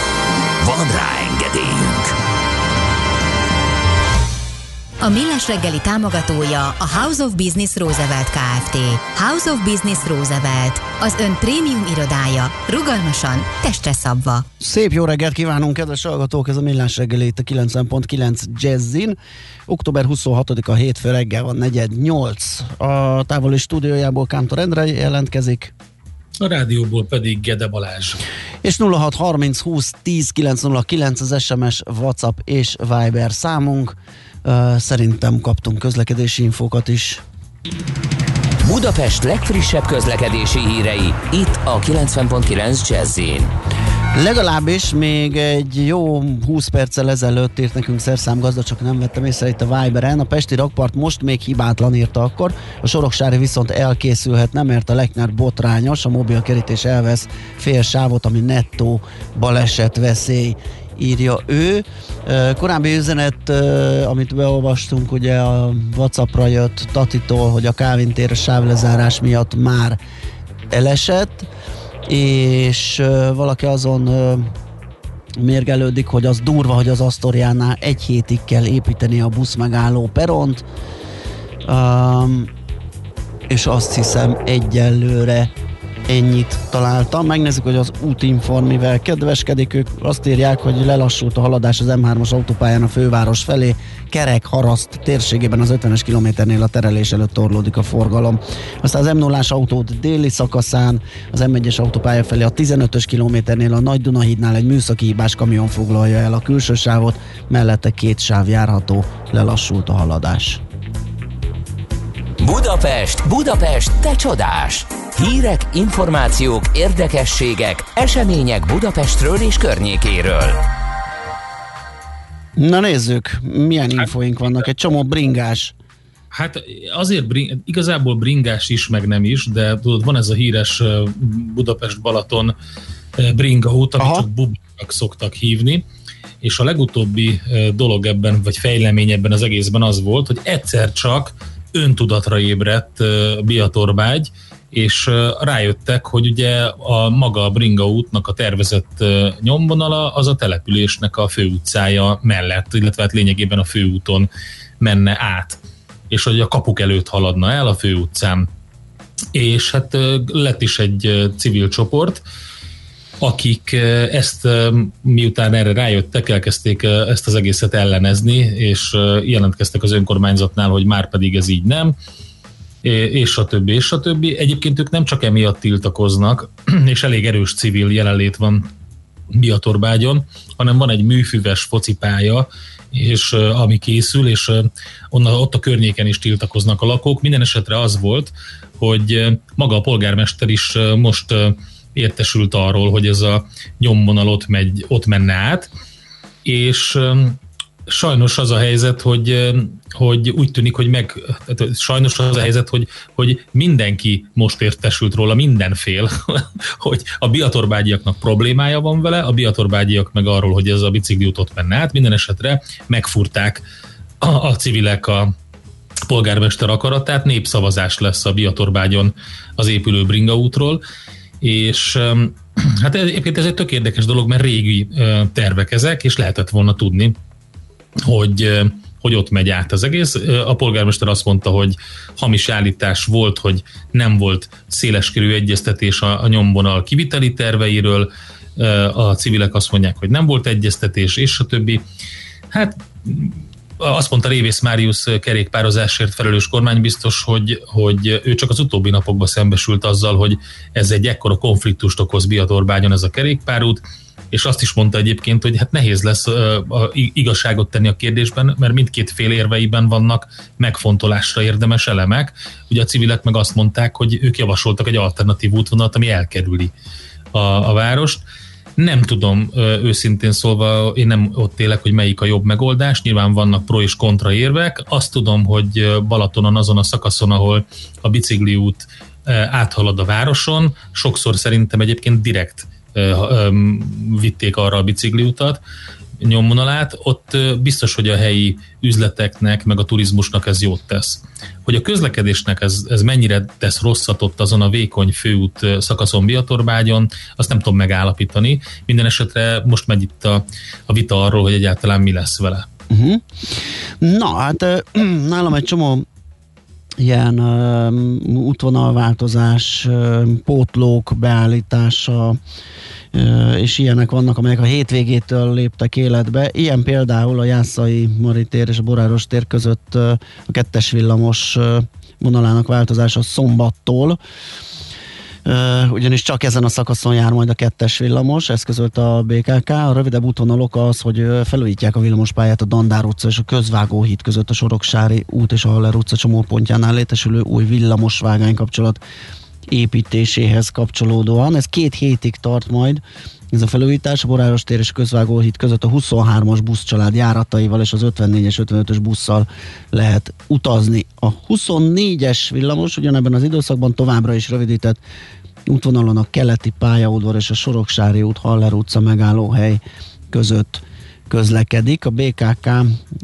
Van rá engedélyünk! A Millás reggeli támogatója a House of Business Roosevelt Kft. House of Business Roosevelt, az ön prémium irodája, rugalmasan, testre szabva. Szép jó reggelt kívánunk, kedves hallgatók! Ez a Millás reggeli itt a 90.9 Jazzin. Október 26-a hétfő reggel van, negyed 8. A távoli stúdiójából Kántor Endre jelentkezik. A rádióból pedig Gede Balázs. És 0630 20 10 909 az SMS, WhatsApp és Viber számunk. Szerintem kaptunk közlekedési infókat is. Budapest legfrissebb közlekedési hírei, itt a 90.9 jazz Legalábbis még egy jó 20 perccel ezelőtt írt nekünk szerszámgazda, csak nem vettem észre itt a Viberen. A Pesti rakpart most még hibátlan írta akkor, a Soroksári viszont elkészülhetne, mert a Lekner botrányos, a mobil kerítés elvesz fél sávot, ami nettó baleset veszély írja ő. Korábbi üzenet, amit beolvastunk, ugye a Whatsappra jött Tatitól, hogy a Kávin tér a sávlezárás miatt már elesett, és valaki azon mérgelődik, hogy az durva, hogy az Asztoriánál egy hétig kell építeni a busz megálló peront, és azt hiszem egyelőre ennyit találtam. Megnézzük, hogy az útinform kedveskedik. Ők azt írják, hogy lelassult a haladás az M3-as autópályán a főváros felé. Kerek, Haraszt térségében az 50-es kilométernél a terelés előtt torlódik a forgalom. Aztán az m 0 autót déli szakaszán, az M1-es autópálya felé a 15-ös kilométernél a Nagy Dunahídnál egy műszaki hibás kamion foglalja el a külső sávot, mellette két sáv járható, lelassult a haladás. Budapest, Budapest, te csodás! Hírek, információk, érdekességek, események Budapestről és környékéről. Na nézzük, milyen hát, infoink vannak, egy csomó bringás. Hát azért bring, igazából bringás is, meg nem is, de tudod, van ez a híres Budapest-Balaton bringa út, amit Aha. csak bubnak szoktak hívni, és a legutóbbi dolog ebben, vagy fejlemény ebben az egészben az volt, hogy egyszer csak öntudatra ébredt Biatorbágy, és rájöttek, hogy ugye a maga a Bringa útnak a tervezett nyomvonala az a településnek a főutcája mellett, illetve hát lényegében a főúton menne át, és hogy a kapuk előtt haladna el a főutcán. És hát lett is egy civil csoport, akik ezt miután erre rájöttek, elkezdték ezt az egészet ellenezni, és jelentkeztek az önkormányzatnál, hogy már pedig ez így nem, és a többi, és a többi. Egyébként ők nem csak emiatt tiltakoznak, és elég erős civil jelenlét van Biatorbágyon, hanem van egy műfüves focipálya, és ami készül, és onnan, ott a környéken is tiltakoznak a lakók. Minden esetre az volt, hogy maga a polgármester is most értesült arról, hogy ez a nyomvonal ott, megy, ott menne át, és sajnos az a helyzet, hogy, hogy úgy tűnik, hogy meg, sajnos az a helyzet, hogy, hogy mindenki most értesült róla, mindenfél, hogy a biatorbágyiaknak problémája van vele, a biatorbágyiak meg arról, hogy ez a bicikli ott menne át, minden esetre megfurták a, a civilek a polgármester akaratát, népszavazás lesz a Biatorbágyon az épülő Bringa útról, és hát egyébként ez egy tök érdekes dolog, mert régi tervek ezek, és lehetett volna tudni, hogy, hogy ott megy át az egész. A polgármester azt mondta, hogy hamis állítás volt, hogy nem volt széleskörű egyeztetés a, a nyomvonal kiviteli terveiről, a civilek azt mondják, hogy nem volt egyeztetés, és a többi. Hát azt mondta Révész Máriusz kerékpározásért felelős kormánybiztos, hogy, hogy ő csak az utóbbi napokban szembesült azzal, hogy ez egy ekkora konfliktust okoz Biatorbányon ez a kerékpárút, és azt is mondta egyébként, hogy hát nehéz lesz igazságot tenni a kérdésben, mert mindkét fél érveiben vannak megfontolásra érdemes elemek. Ugye a civilek meg azt mondták, hogy ők javasoltak egy alternatív útvonalat, ami elkerüli a, a várost. Nem tudom őszintén szólva, én nem ott élek, hogy melyik a jobb megoldás, nyilván vannak pro és kontra érvek. Azt tudom, hogy Balatonon azon a szakaszon, ahol a bicikliút áthalad a városon, sokszor szerintem egyébként direkt vitték arra a bicikliutat, nyomvonalát, ott biztos, hogy a helyi üzleteknek, meg a turizmusnak ez jót tesz. Hogy a közlekedésnek ez, ez mennyire tesz rosszat ott azon a vékony főút szakaszon Biatorbágyon, azt nem tudom megállapítani. Minden esetre most megy itt a, a vita arról, hogy egyáltalán mi lesz vele. Uh-huh. Na, hát nálam egy csomó ilyen uh, útvonalváltozás, uh, pótlók beállítása, és ilyenek vannak, amelyek a hétvégétől léptek életbe. Ilyen például a Jászai Maritér és a Boráros tér között a kettes villamos vonalának változása szombattól, Uh, ugyanis csak ezen a szakaszon jár majd a kettes villamos, ezt közölt a BKK. A rövidebb útvonalok az, hogy felújítják a villamospályát a Dandár utca és a Közvágóhíd között a Soroksári út és a Haller utca csomópontjánál létesülő új villamos vágánykapcsolat építéséhez kapcsolódóan. Ez két hétig tart majd, ez a felújítás a Boráros tér és Közvágóhíd között a 23-as buszcsalád járataival és az 54-es, 55-ös busszal lehet utazni. A 24-es villamos ugyanebben az időszakban továbbra is rövidített útvonalon a keleti pályaudvar és a Soroksári út Haller utca megállóhely között közlekedik. A BKK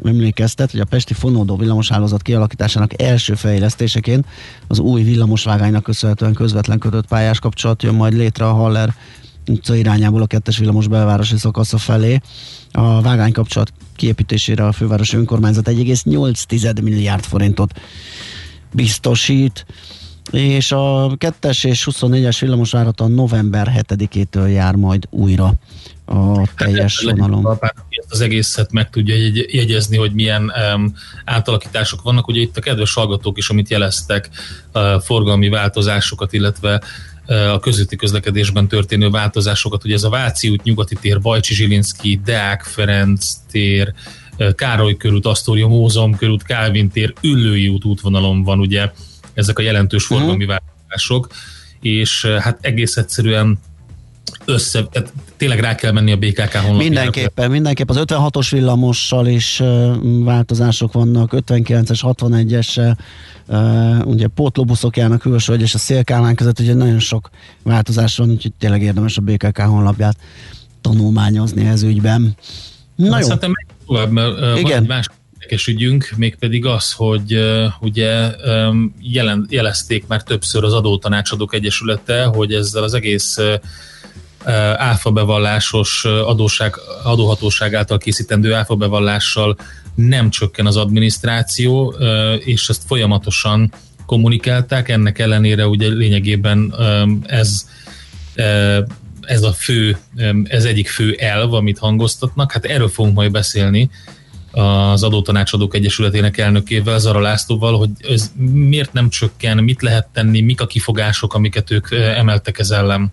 emlékeztet, hogy a Pesti fonódó villamoshálózat kialakításának első fejlesztéseként az új villamosvágánynak köszönhetően közvetlen kötött pályás kapcsolat jön majd létre a Haller utca irányából a kettes villamos belvárosi szakasza felé. A vágány kapcsolat kiépítésére a fővárosi önkormányzat 1,8 milliárd forintot biztosít és a 2-es és 24-es villamos a november 7-től jár majd újra a teljes hát, vonalon. Az egészet meg tudja jegyezni, hogy milyen um, átalakítások vannak. Ugye itt a kedves hallgatók is, amit jeleztek, uh, forgalmi változásokat, illetve uh, a közötti közlekedésben történő változásokat. Ugye ez a Váci út, Nyugati tér, Bajcsi Zsilinszki, Deák Ferenc tér, uh, Károly körút, Asztória Múzeum körút, Kálvin tér, Üllői út útvonalon van ugye ezek a jelentős forgalmi uh-huh. változások, és hát egész egyszerűen össze, tehát tényleg rá kell menni a BKK honlapjára. Mindenképpen, mindenképpen az 56-os villamossal is változások vannak, 59-es, 61-es, uh, ugye pótlóbuszok járnak Hűvösvölgy és a Szélkálmán között, ugye nagyon sok változás van, úgyhogy tényleg érdemes a BKK honlapját tanulmányozni ez ügyben. Na hát jó. Szerintem tovább, mert Igen. más érdekes ügyünk, mégpedig az, hogy uh, ugye um, jelen, jelezték már többször az Adótanácsadók Egyesülete, hogy ezzel az egész uh, áfa bevallásos adóság, adóhatóság által készítendő áfa bevallással nem csökken az adminisztráció, és ezt folyamatosan kommunikálták, ennek ellenére ugye lényegében ez ez a fő, ez egyik fő elv, amit hangoztatnak. Hát erről fogunk majd beszélni az Adótanácsadók Egyesületének elnökével, Zara Lászlóval, hogy ez miért nem csökken, mit lehet tenni, mik a kifogások, amiket ők emeltek ez ellen.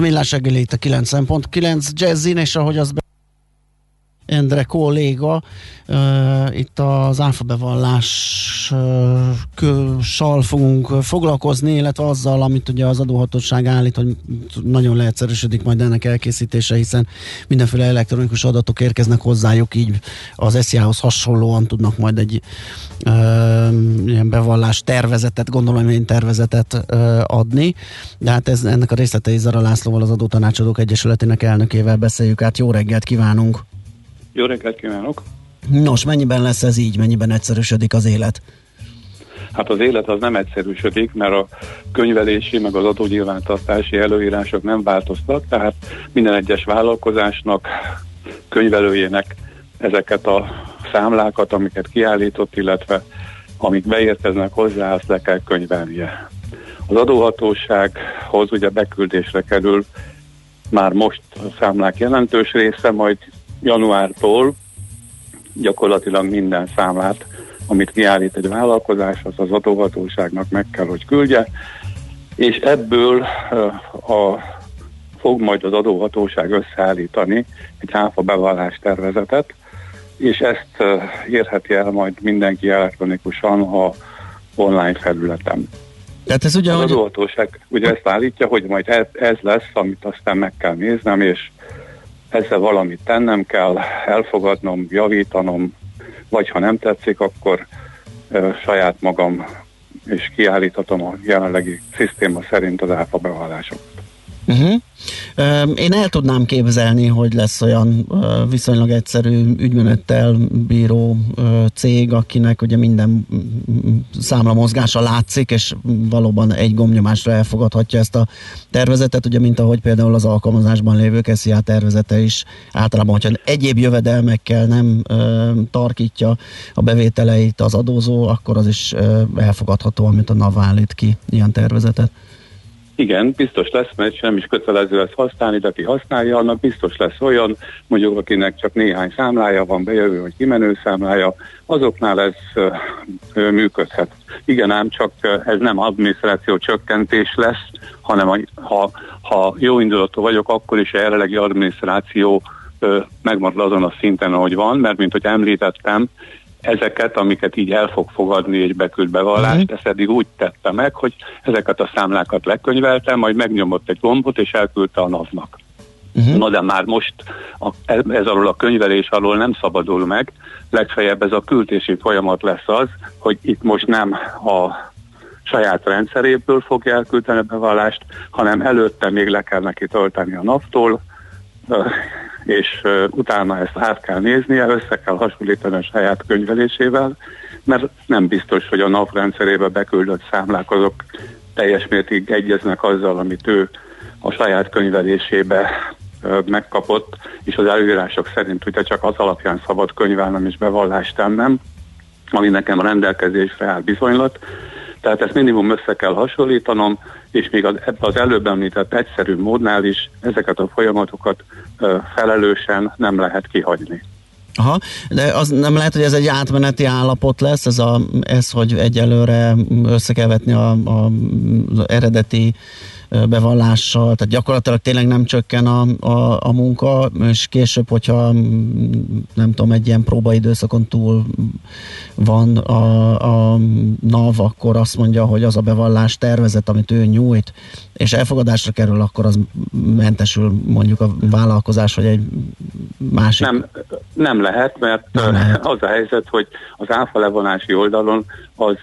A millás reggeli itt a 9.9 Jazzin, és ahogy az be Endre kolléga uh, itt az áfa bevallással fogunk foglalkozni, illetve azzal, amit ugye az adóhatóság állít, hogy nagyon leegyszerűsödik majd ennek elkészítése, hiszen mindenféle elektronikus adatok érkeznek hozzájuk, így az SZIA-hoz hasonlóan tudnak majd egy uh, ilyen bevallás tervezetet, gondolom én tervezetet uh, adni, de hát ez, ennek a részletei Zara Lászlóval, az Adótanácsadók Egyesületének elnökével beszéljük át. Jó reggelt kívánunk! Jó reggelt kívánok! Nos, mennyiben lesz ez így, mennyiben egyszerűsödik az élet? Hát az élet az nem egyszerűsödik, mert a könyvelési meg az adónyilvántartási előírások nem változtak, tehát minden egyes vállalkozásnak, könyvelőjének ezeket a számlákat, amiket kiállított, illetve amik beérkeznek hozzá, azt le kell könyvelnie. Az adóhatósághoz ugye beküldésre kerül már most a számlák jelentős része, majd januártól gyakorlatilag minden számlát, amit kiállít egy vállalkozás, az az adóhatóságnak meg kell, hogy küldje, és ebből a, fog majd az adóhatóság összeállítani egy áfa bevallás tervezetet, és ezt érheti el majd mindenki elektronikusan a online felületen. Tehát ez ugye, az adóhatóság ugye ezt állítja, hogy majd ez, ez lesz, amit aztán meg kell néznem, és ezzel valamit tennem kell, elfogadnom, javítanom, vagy ha nem tetszik, akkor saját magam és kiállíthatom a jelenlegi szisztéma szerint az áfa bevallásokat. Uh-huh. Én el tudnám képzelni, hogy lesz olyan viszonylag egyszerű ügymenettel bíró cég, akinek ugye minden számla mozgása látszik, és valóban egy gomnyomásra elfogadhatja ezt a tervezetet, ugye mint ahogy például az alkalmazásban lévő SZIA tervezete is általában, hogyha egyéb jövedelmekkel nem tarkítja a bevételeit az adózó, akkor az is elfogadható, amit a NAV állít ki ilyen tervezetet. Igen, biztos lesz, mert nem is kötelező lesz használni, de aki használja, annak biztos lesz olyan, mondjuk akinek csak néhány számlája van, bejövő vagy kimenő számlája, azoknál ez ö, működhet. Igen, ám csak ez nem adminisztráció csökkentés lesz, hanem ha, ha jó indulatú vagyok, akkor is a jelenlegi adminisztráció megmarad azon a szinten, ahogy van, mert mint hogy említettem, ezeket, amiket így el fog fogadni egy beküld bevallást, uh-huh. ezt eddig úgy tette meg, hogy ezeket a számlákat lekönyveltem, majd megnyomott egy gombot, és elküldte a NAV-nak. Uh-huh. Na de már most a, ez alól a könyvelés alól nem szabadul meg, legfeljebb ez a küldési folyamat lesz az, hogy itt most nem a saját rendszeréből fogja elküldeni a bevallást, hanem előtte még le kell neki tölteni a naptól, és utána ezt át kell néznie, össze kell hasonlítani a saját könyvelésével, mert nem biztos, hogy a NAV rendszerébe beküldött számlák azok teljes mértékig egyeznek azzal, amit ő a saját könyvelésébe megkapott, és az előírások szerint ugye csak az alapján szabad könyvelnem és bevallást tennem, ami nekem rendelkezésre áll bizonylat, tehát ezt minimum össze kell hasonlítanom, és még az, az előbb említett egyszerű módnál is ezeket a folyamatokat felelősen nem lehet kihagyni. Aha, de az nem lehet, hogy ez egy átmeneti állapot lesz, ez, a, ez hogy egyelőre össze kell vetni a, a, az eredeti bevallással, tehát gyakorlatilag tényleg nem csökken a, a, a munka, és később, hogyha nem tudom, egy ilyen próbaidőszakon túl van a, a NAV, akkor azt mondja, hogy az a bevallás tervezet, amit ő nyújt, és elfogadásra kerül, akkor az mentesül mondjuk a vállalkozás, vagy egy másik... Nem, nem lehet, mert nem lehet. az a helyzet, hogy az áfa levonási oldalon az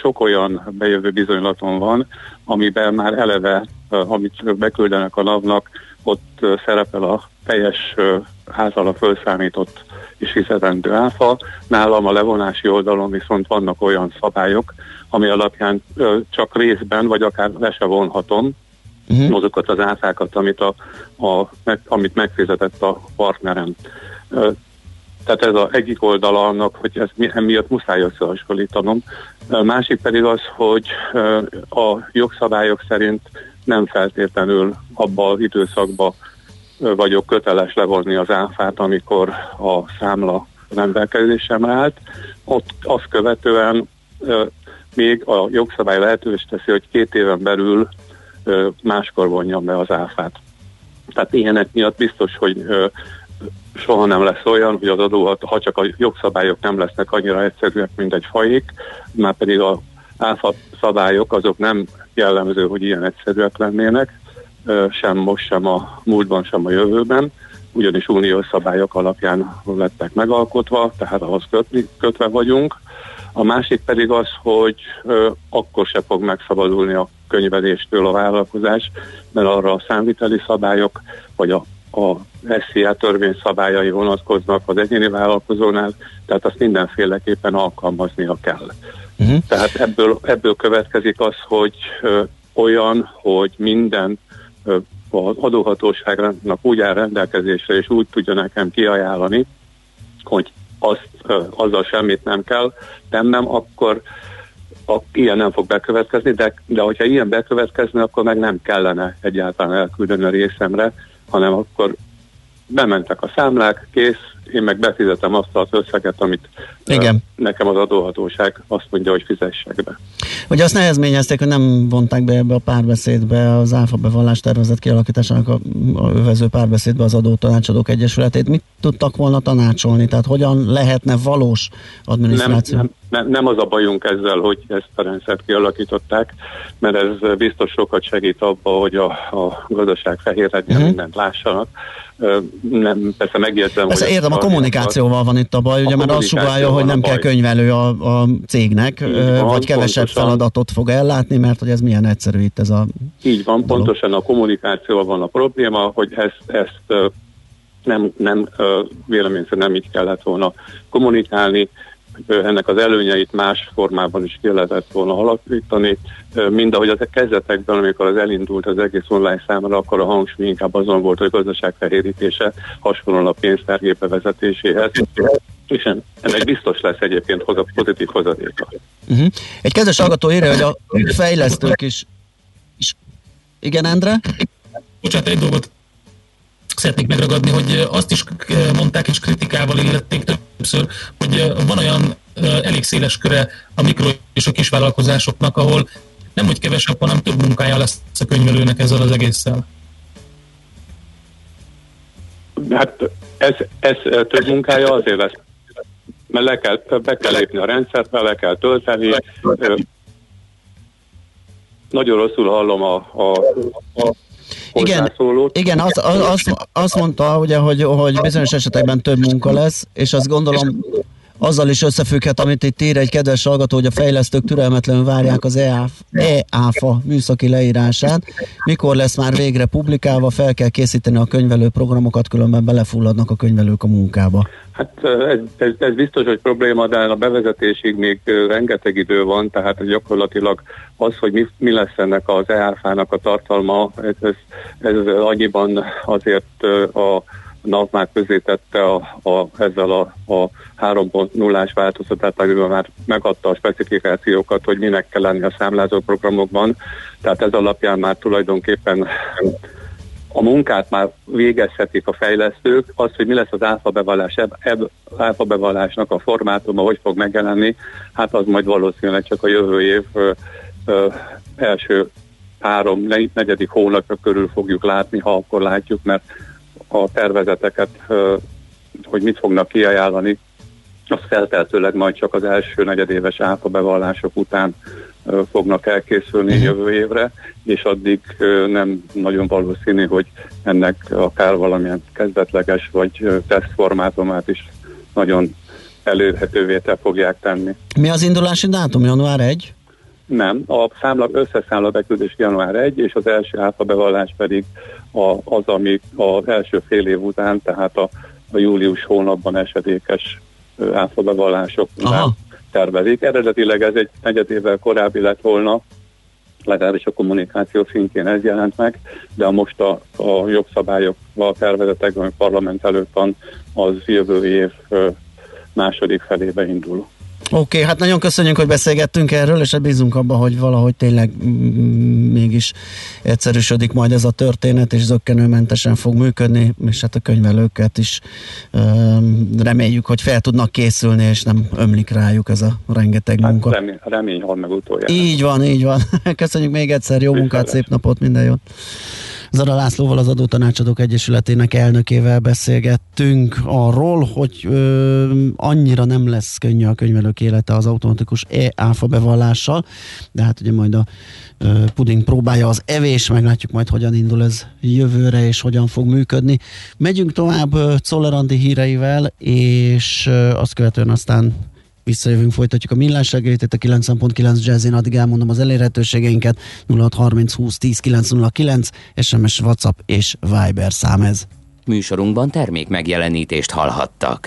sok olyan bejövő bizonylaton van, amiben már eleve, amit beküldenek a NAV-nak, ott szerepel a teljes házala felszámított és fizetendő áfa. Nálam a levonási oldalon viszont vannak olyan szabályok, ami alapján csak részben, vagy akár le se vonhatom uh-huh. azokat az áfákat, amit, a, a, amit megfizetett a partnerem. Tehát ez az egyik oldala annak, hogy ez miatt muszáj összehasonlítanom. Másik pedig az, hogy a jogszabályok szerint nem feltétlenül abban az időszakban vagyok köteles levonni az áfát, amikor a számla rendelkezésemre állt. Ott azt követően még a jogszabály lehetős teszi, hogy két éven belül máskor vonjam be az áfát. Tehát ilyenek miatt biztos, hogy soha nem lesz olyan, hogy az adó, ha csak a jogszabályok nem lesznek annyira egyszerűek, mint egy fajék, már pedig a áfa szabályok azok nem jellemző, hogy ilyen egyszerűek lennének, sem most, sem a múltban, sem a jövőben, ugyanis uniós szabályok alapján lettek megalkotva, tehát ahhoz kötni, kötve vagyunk. A másik pedig az, hogy akkor se fog megszabadulni a könyveléstől a vállalkozás, mert arra a számviteli szabályok, vagy a, a SZIA törvény szabályai vonatkoznak az egyéni vállalkozónál, tehát azt mindenféleképpen alkalmaznia kell. Uh-huh. Tehát ebből, ebből következik az, hogy ö, olyan, hogy minden ö, az adóhatóságnak úgy áll rendelkezésre, és úgy tudja nekem kiajánlani, hogy azt, ö, azzal semmit nem kell tennem, akkor a, ilyen nem fog bekövetkezni, de, de hogyha ilyen bekövetkezne, akkor meg nem kellene egyáltalán elküldeni a részemre, hanem akkor bementek a számlák, kész, én meg befizetem azt az összeget, amit Igen. nekem az adóhatóság azt mondja, hogy fizessek be. Ugye azt nehezményezték, hogy nem vonták be ebbe a párbeszédbe az áfa bevallás tervezet kialakításának a, a övező párbeszédbe az adó tanácsadók egyesületét. Mit tudtak volna tanácsolni? Tehát hogyan lehetne valós adminisztráció? Nem, nem, nem az a bajunk ezzel, hogy ezt a rendszert kialakították, mert ez biztos sokat segít abba, hogy a, a gazdaság fehérredjen uh-huh. mindent lássanak. Nem, persze megjegyzem, persze, értem, a kommunikációval van itt a baj, ugye, mert azt sugalja, hogy nem kell könyvelő a, a cégnek, van, vagy kevesebb pontosan. feladatot fog ellátni, mert hogy ez milyen egyszerű itt ez a... Így van, dolog. pontosan a kommunikációval van a probléma, hogy ezt, ezt nem, nem vélemény szerint nem így kellett volna kommunikálni, ennek az előnyeit más formában is ki lehetett volna alakítani, mind ahogy a kezdetekben, amikor az elindult az egész online számára, akkor a hangsúly inkább azon volt, hogy gazdaságfehérítése hasonlóan a pénztárgépe vezetéséhez, és ennek biztos lesz egyébként hoza, pozitív hozadéka. Uh-huh. Egy kedves hallgató írja, hogy a fejlesztők is... is... Igen, Endre? Bocsánat, egy dolgot szeretnék megragadni, hogy azt is mondták és kritikával illették többször, hogy van olyan elég széles köre a mikro és a kisvállalkozásoknak, ahol nem hogy kevesebb, hanem több munkája lesz a könyvelőnek ezzel az egésszel. Hát ez, ez több munkája azért lesz, mert le kell, be kell lépni a rendszerbe, le kell tölteni. Nagyon rosszul hallom a, a, a igen, igen az, az, azt, azt mondta, ugye, hogy, hogy bizonyos esetekben több munka lesz, és azt gondolom azzal is összefügghet, amit itt ír egy kedves hallgató, hogy a fejlesztők türelmetlenül várják az EÁFA műszaki leírását. Mikor lesz már végre publikálva, fel kell készíteni a könyvelő programokat, különben belefulladnak a könyvelők a munkába. Hát ez, ez, ez biztos, hogy probléma, de a bevezetésig még rengeteg idő van, tehát gyakorlatilag az, hogy mi, mi lesz ennek az EÁFA-nak a tartalma, ez, ez, ez annyiban azért a NAV már közé tette a, a, ezzel a, a 3.0-ás változatát, amiben már megadta a specifikációkat, hogy minek kell lenni a számlázó programokban. Tehát ez alapján már tulajdonképpen a munkát már végezhetik a fejlesztők, az, hogy mi lesz az áfa bevallás, ebb, ebb áfa bevallásnak a formátuma, hogy fog megjelenni, hát az majd valószínűleg csak a jövő év ö, ö, első három, negyedik hónapja körül fogjuk látni, ha akkor látjuk, mert a tervezeteket, hogy mit fognak kiajánlani, az felteltőleg majd csak az első negyedéves áfa bevallások után fognak elkészülni uh-huh. jövő évre, és addig nem nagyon valószínű, hogy ennek akár valamilyen kezdetleges vagy tesztformátumát is nagyon elérhetővé te fogják tenni. Mi az indulási dátum? Január 1? Nem, a számla, összeszámla beküldés január 1, és az első áfa bevallás pedig a, az, ami az első fél év után, tehát a, a július hónapban esedékes áfa bevallásoknál tervezik. Eredetileg ez egy negyed évvel korábbi lett volna, legalábbis a kommunikáció szintjén ez jelent meg, de most a, a jogszabályok, a tervezetek, ami parlament előtt van, az jövő év második felébe indul. Oké, okay, hát nagyon köszönjük, hogy beszélgettünk erről, és hát bízunk abban, hogy valahogy tényleg mm, mégis egyszerűsödik majd ez a történet, és zöggenőmentesen fog működni, és hát a könyvelőket is um, reméljük, hogy fel tudnak készülni, és nem ömlik rájuk ez a rengeteg hát munka. Remény, remény hal meg utoljára. Így van, így van. Köszönjük még egyszer, jó munkát, szép napot, minden jót. Zara Lászlóval, az Adótanácsadók Egyesületének elnökével beszélgettünk arról, hogy ö, annyira nem lesz könnyű a könyvelők élete az automatikus e-áfa bevallással, de hát ugye majd a ö, puding próbálja az evés, meglátjuk majd hogyan indul ez jövőre, és hogyan fog működni. Megyünk tovább Czollerandi híreivel, és ö, azt követően aztán visszajövünk, folytatjuk a millás reggelit, a 9.9 jazzin, addig elmondom az elérhetőségeinket, 0630 20 10 909, SMS, WhatsApp és Viber szám ez. Műsorunkban termék megjelenítést hallhattak.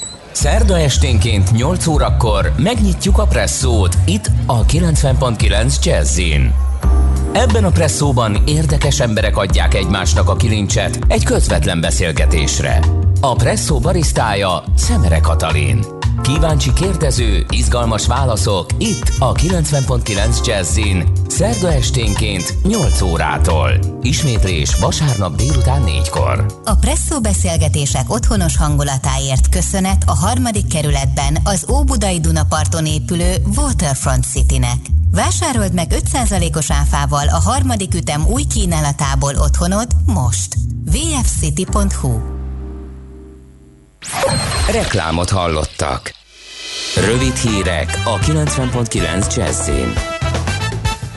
Szerda esténként 8 órakor megnyitjuk a presszót itt a 90.9 Jazzin. Ebben a presszóban érdekes emberek adják egymásnak a kilincset egy közvetlen beszélgetésre. A presszó barisztája Szemere Katalin. Kíváncsi kérdező, izgalmas válaszok itt a 90.9 Jazzin. Szerda esténként 8 órától. Ismétlés vasárnap délután 4-kor. A Presszó beszélgetések otthonos hangulatáért köszönet a harmadik kerületben az Óbudai Dunaparton épülő Waterfront Citynek. Vásárold meg 5%-os áfával a harmadik ütem új kínálatából otthonod most. vfcity.hu Reklámot hallottak. Rövid hírek a 90.9 Jazzin.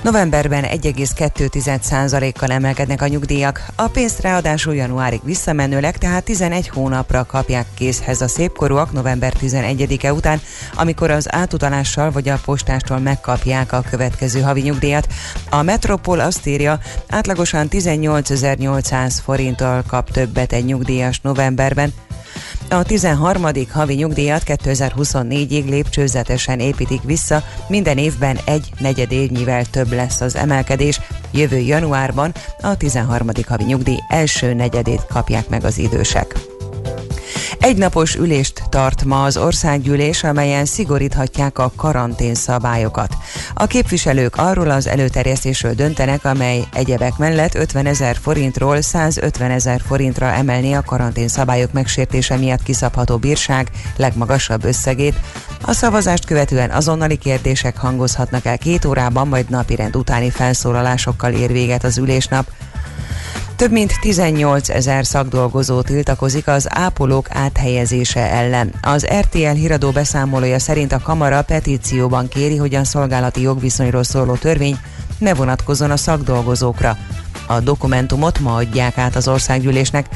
Novemberben 1,2%-kal emelkednek a nyugdíjak. A pénzt ráadásul januárig visszamenőleg, tehát 11 hónapra kapják készhez a szépkorúak november 11-e után, amikor az átutalással vagy a postástól megkapják a következő havi nyugdíjat. A Metropol azt írja, átlagosan 18.800 forinttal kap többet egy nyugdíjas novemberben, a 13. havi nyugdíjat 2024-ig lépcsőzetesen építik vissza, minden évben egy negyed évnyivel több lesz az emelkedés. Jövő januárban a 13. havi nyugdíj első negyedét kapják meg az idősek. Egynapos ülést tart ma az országgyűlés, amelyen szigoríthatják a karantén szabályokat. A képviselők arról az előterjesztésről döntenek, amely egyebek mellett 50 ezer forintról 150 ezer forintra emelni a karantén szabályok megsértése miatt kiszabható bírság legmagasabb összegét. A szavazást követően azonnali kérdések hangozhatnak el két órában, majd napirend utáni felszólalásokkal ér véget az ülésnap. Több mint 18 ezer szakdolgozó tiltakozik az ápolók áthelyezése ellen. Az RTL híradó beszámolója szerint a Kamara petícióban kéri, hogy a szolgálati jogviszonyról szóló törvény ne vonatkozzon a szakdolgozókra. A dokumentumot ma adják át az országgyűlésnek.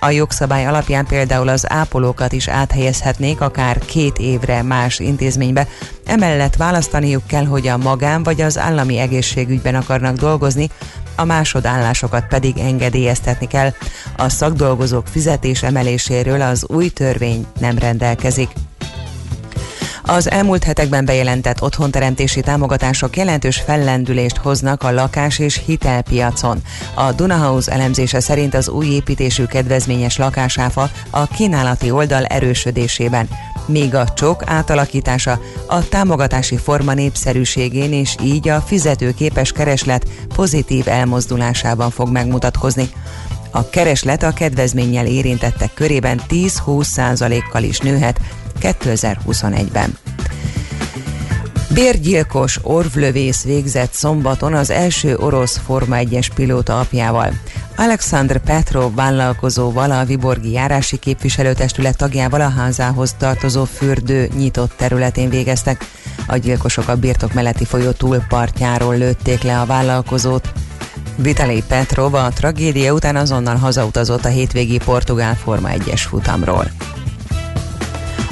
A jogszabály alapján például az ápolókat is áthelyezhetnék akár két évre más intézménybe. Emellett választaniuk kell, hogy a magán vagy az állami egészségügyben akarnak dolgozni, a másodállásokat pedig engedélyeztetni kell. A szakdolgozók fizetés emeléséről az új törvény nem rendelkezik. Az elmúlt hetekben bejelentett otthonteremtési támogatások jelentős fellendülést hoznak a lakás és hitelpiacon. A Dunahouse elemzése szerint az új építésű kedvezményes lakásáfa a kínálati oldal erősödésében, míg a csok átalakítása a támogatási forma népszerűségén és így a fizetőképes kereslet pozitív elmozdulásában fog megmutatkozni. A kereslet a kedvezménnyel érintettek körében 10-20 százalékkal is nőhet 2021-ben. Bérgyilkos orvlövész végzett szombaton az első orosz Forma 1-es pilóta apjával. Alexandr Petrov vállalkozóval, a Viborgi járási képviselőtestület tagjával a házához tartozó fürdő nyitott területén végeztek. A gyilkosok a birtok melletti folyó túlpartjáról lőtték le a vállalkozót. Vitali Petrov a tragédia után azonnal hazautazott a hétvégi portugál Forma 1-es futamról.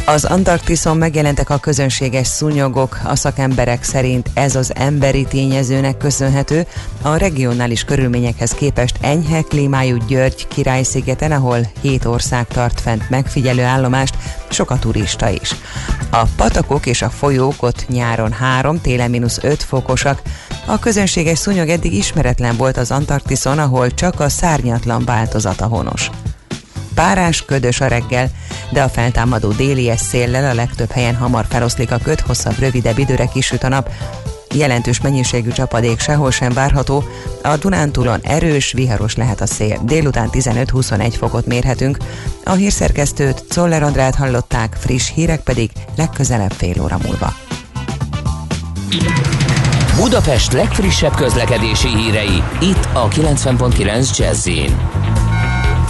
Az Antarktiszon megjelentek a közönséges szúnyogok, a szakemberek szerint ez az emberi tényezőnek köszönhető, a regionális körülményekhez képest enyhe klímájú György királyszigeten, ahol hét ország tart fent megfigyelő állomást, sok a turista is. A patakok és a folyók ott nyáron 3, télen mínusz 5 fokosak. A közönséges szúnyog eddig ismeretlen volt az Antarktiszon, ahol csak a szárnyatlan változata honos. Párás, ködös a reggel, de a feltámadó délies széllel a legtöbb helyen hamar feloszlik a köd, hosszabb, rövidebb időre kisüt a nap. Jelentős mennyiségű csapadék sehol sem várható, a Dunántúlon erős, viharos lehet a szél. Délután 15-21 fokot mérhetünk. A hírszerkesztőt Czoller Andrát hallották, friss hírek pedig legközelebb fél óra múlva. Budapest legfrissebb közlekedési hírei, itt a 90.9 jazz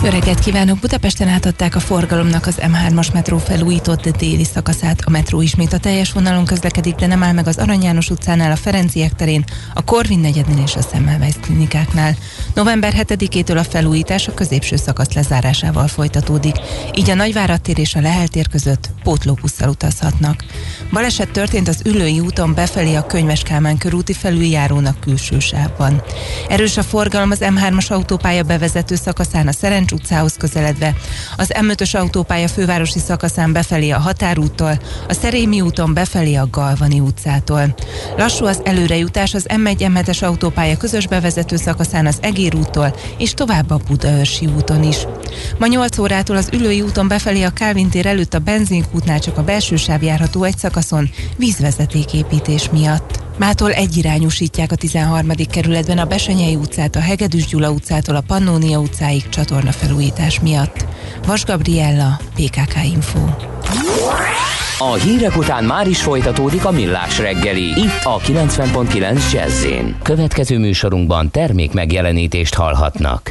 jó reggelt kívánok! Budapesten átadták a forgalomnak az M3-as metró felújított déli szakaszát. A metró ismét a teljes vonalon közlekedik, de nem áll meg az Arany János utcánál, a Ferenciek terén, a Korvin negyednél és a Semmelweis klinikáknál. November 7-től a felújítás a középső szakasz lezárásával folytatódik, így a Nagyvárad tér és a Lehel tér között pótlóbusszal utazhatnak. Baleset történt az Ülői úton befelé a Könyves Kálmán körúti felüljárónak külső sávban. Erős a forgalom az M3-as autópálya bevezető szakaszán a Szerencs utcához közeledve, az M5-ös autópálya fővárosi szakaszán befelé a Határúttól, a Szerémi úton befelé a Galvani utcától. Lassú az előrejutás az M1 m autópálya közös bevezető szakaszán az Egér úttól és tovább a Budaörsi úton is. Ma 8 órától az Ülői úton befelé a Kálvin tér előtt a benzinkútnál csak a belső sáv járható egy szakaszon vízvezetéképítés miatt. Mától egyirányúsítják a 13. kerületben a Besenyei utcát, a Hegedűs Gyula utcától a Pannónia utcáig csatornafelújítás miatt. Vas Gabriella, PKK Info. A hírek után már is folytatódik a millás reggeli, itt a 90.9 jazz Következő műsorunkban termék megjelenítést hallhatnak.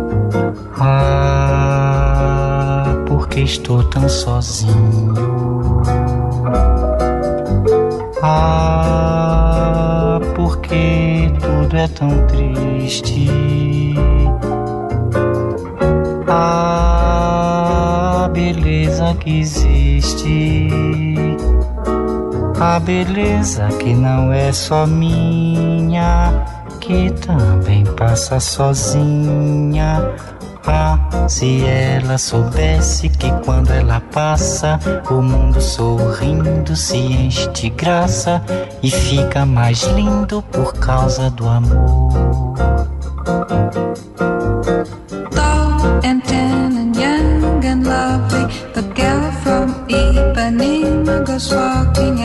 Ah, porque estou tão sozinho. Ah, porque tudo é tão triste. A beleza que existe. A beleza que não é só minha, que também passa sozinha ah, se ela soubesse que quando ela passa, o mundo sorrindo se enche de graça e fica mais lindo por causa do amor. Tall and tan and young and lovely, the girl from Ipanema goes walking,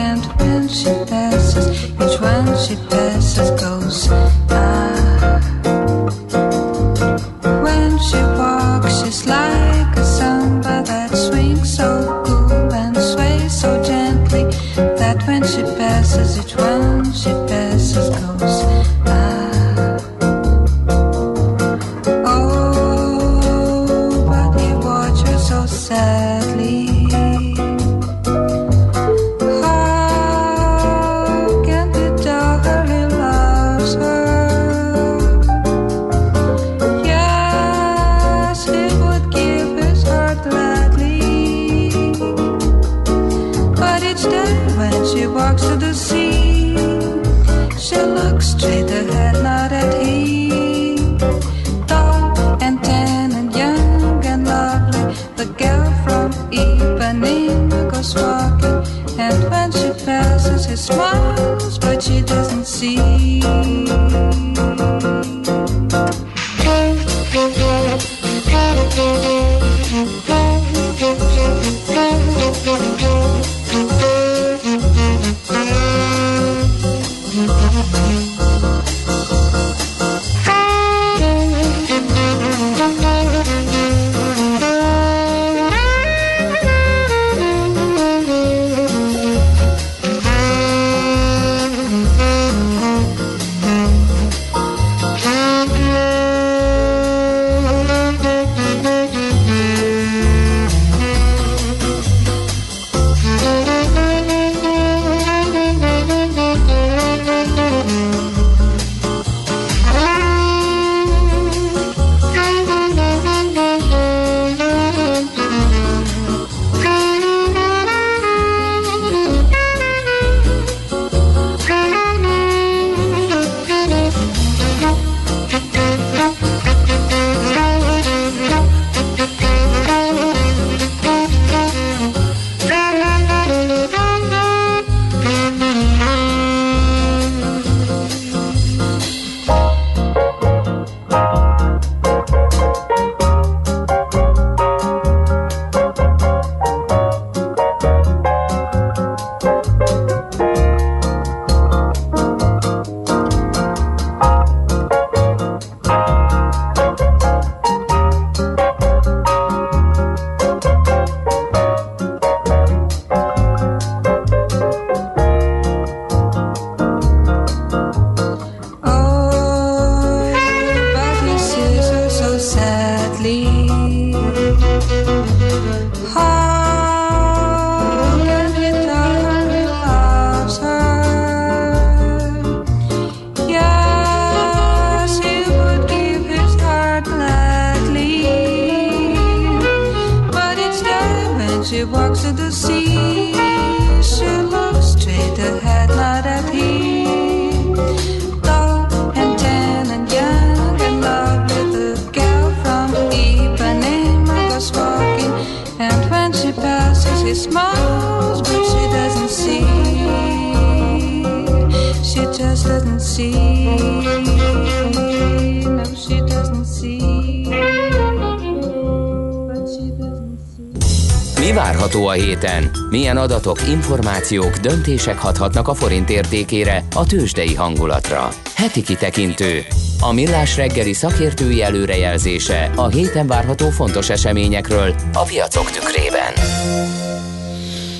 Milyen adatok, információk, döntések hathatnak a forint értékére, a tőzsdei hangulatra? Heti kitekintő. A millás reggeli szakértői előrejelzése a héten várható fontos eseményekről a piacok tükrében.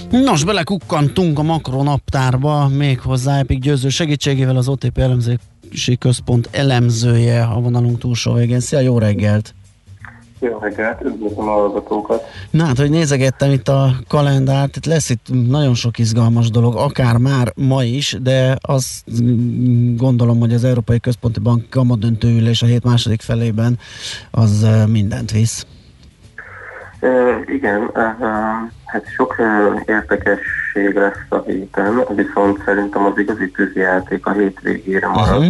Nos, belekukkantunk a makronaptárba, méghozzá Epic Győző segítségével az OTP elemzési központ elemzője a vonalunk túlsó végén. Szia, jó reggelt! Jó reggelt, üdvözlöm a hallgatókat. Na hát, hogy nézegettem itt a kalendárt, itt lesz itt nagyon sok izgalmas dolog, akár már ma is, de azt gondolom, hogy az Európai Központi Bank kamadöntő ülés a hét második felében az mindent visz. E, igen, e, hát sok e, érdekesség lesz a héten, viszont szerintem az igazi tűzijáték a hétvégére marad. Mhm.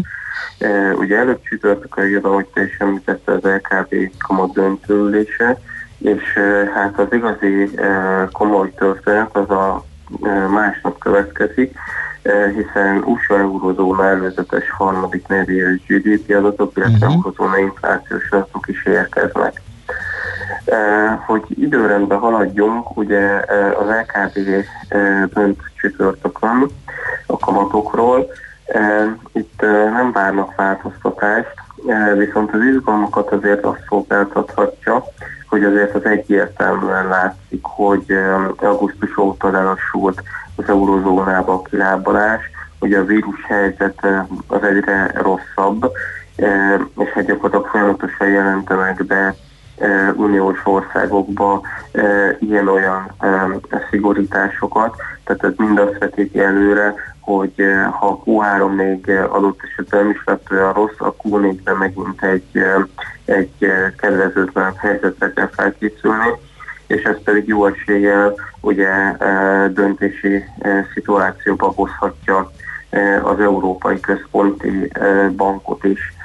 E, ugye előbb csütörtökön jön, ahogy te is említette, az LKB kamat döntőülése, és e, hát az igazi e, komoly történet az a e, másnap következik, e, hiszen USA eurozóna előzetes harmadik negyedéves GDP adatok, illetve Mhm. eurozóna inflációs adatok is érkeznek. Eh, hogy időrendben haladjunk, ugye eh, az LKB eh, dönt csütörtökön a kamatokról. Itt nem várnak változtatást, viszont az izgalmakat azért azt szolgáltathatja, hogy azért az egyértelműen látszik, hogy augusztus óta lelassult az eurozónába a kilábalás, ugye a vírus helyzet az egyre rosszabb, és hát gyakorlatilag folyamatosan jelentenek be uniós országokba ilyen-olyan szigorításokat, tehát ez mind azt vetíti előre, hogy ha a Q3 még adott esetben nem is lett olyan rossz, a Q4-ben megint egy, egy kedvezőtlen helyzetre kell felkészülni, és ez pedig jó eséllyel ugye döntési szituációba hozhatja az Európai Központi Bankot is.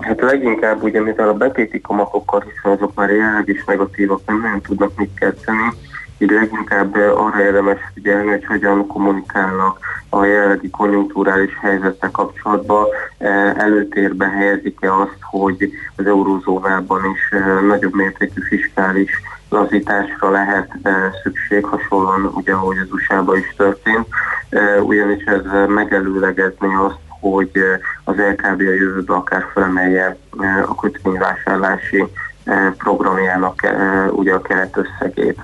Hát leginkább ugye, mivel a betéti kamatokkal, hiszen azok már jelenleg is negatívak, nem nagyon tudnak mit kezdeni, így leginkább eh, arra érdemes figyelni, hogy hogyan kommunikálnak a jelenlegi konjunktúrális helyzettel kapcsolatban, eh, előtérbe helyezik-e azt, hogy az eurózónában is eh, nagyobb mértékű fiskális lazításra lehet eh, szükség, hasonlóan ugye, ahogy az USA-ban is történt, ugyanis ez megelőlegezni azt, hogy eh, az LKB a jövőben akár felemelje eh, a kötvényvásárlási eh, programjának ugye a keretösszegét.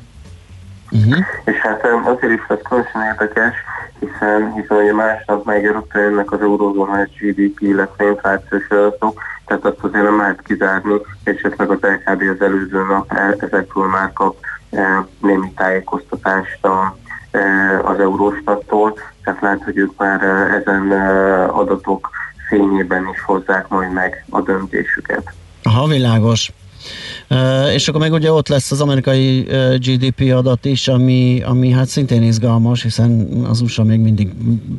Uh-huh. És hát azért is lesz különösen érdekes, hiszen, hiszen ugye másnap meg rögtön jönnek az eurózónás GDP, illetve inflációs adatok, tehát azt azért nem lehet kizárni, és esetleg az LKB az előző nap ezekről már kap némi tájékoztatást a, az Euróstattól, tehát lehet, hogy ők már ezen adatok fényében is hozzák majd meg a döntésüket. Aha, világos. És akkor meg ugye ott lesz az amerikai GDP adat is, ami, ami hát szintén izgalmas, hiszen az USA még mindig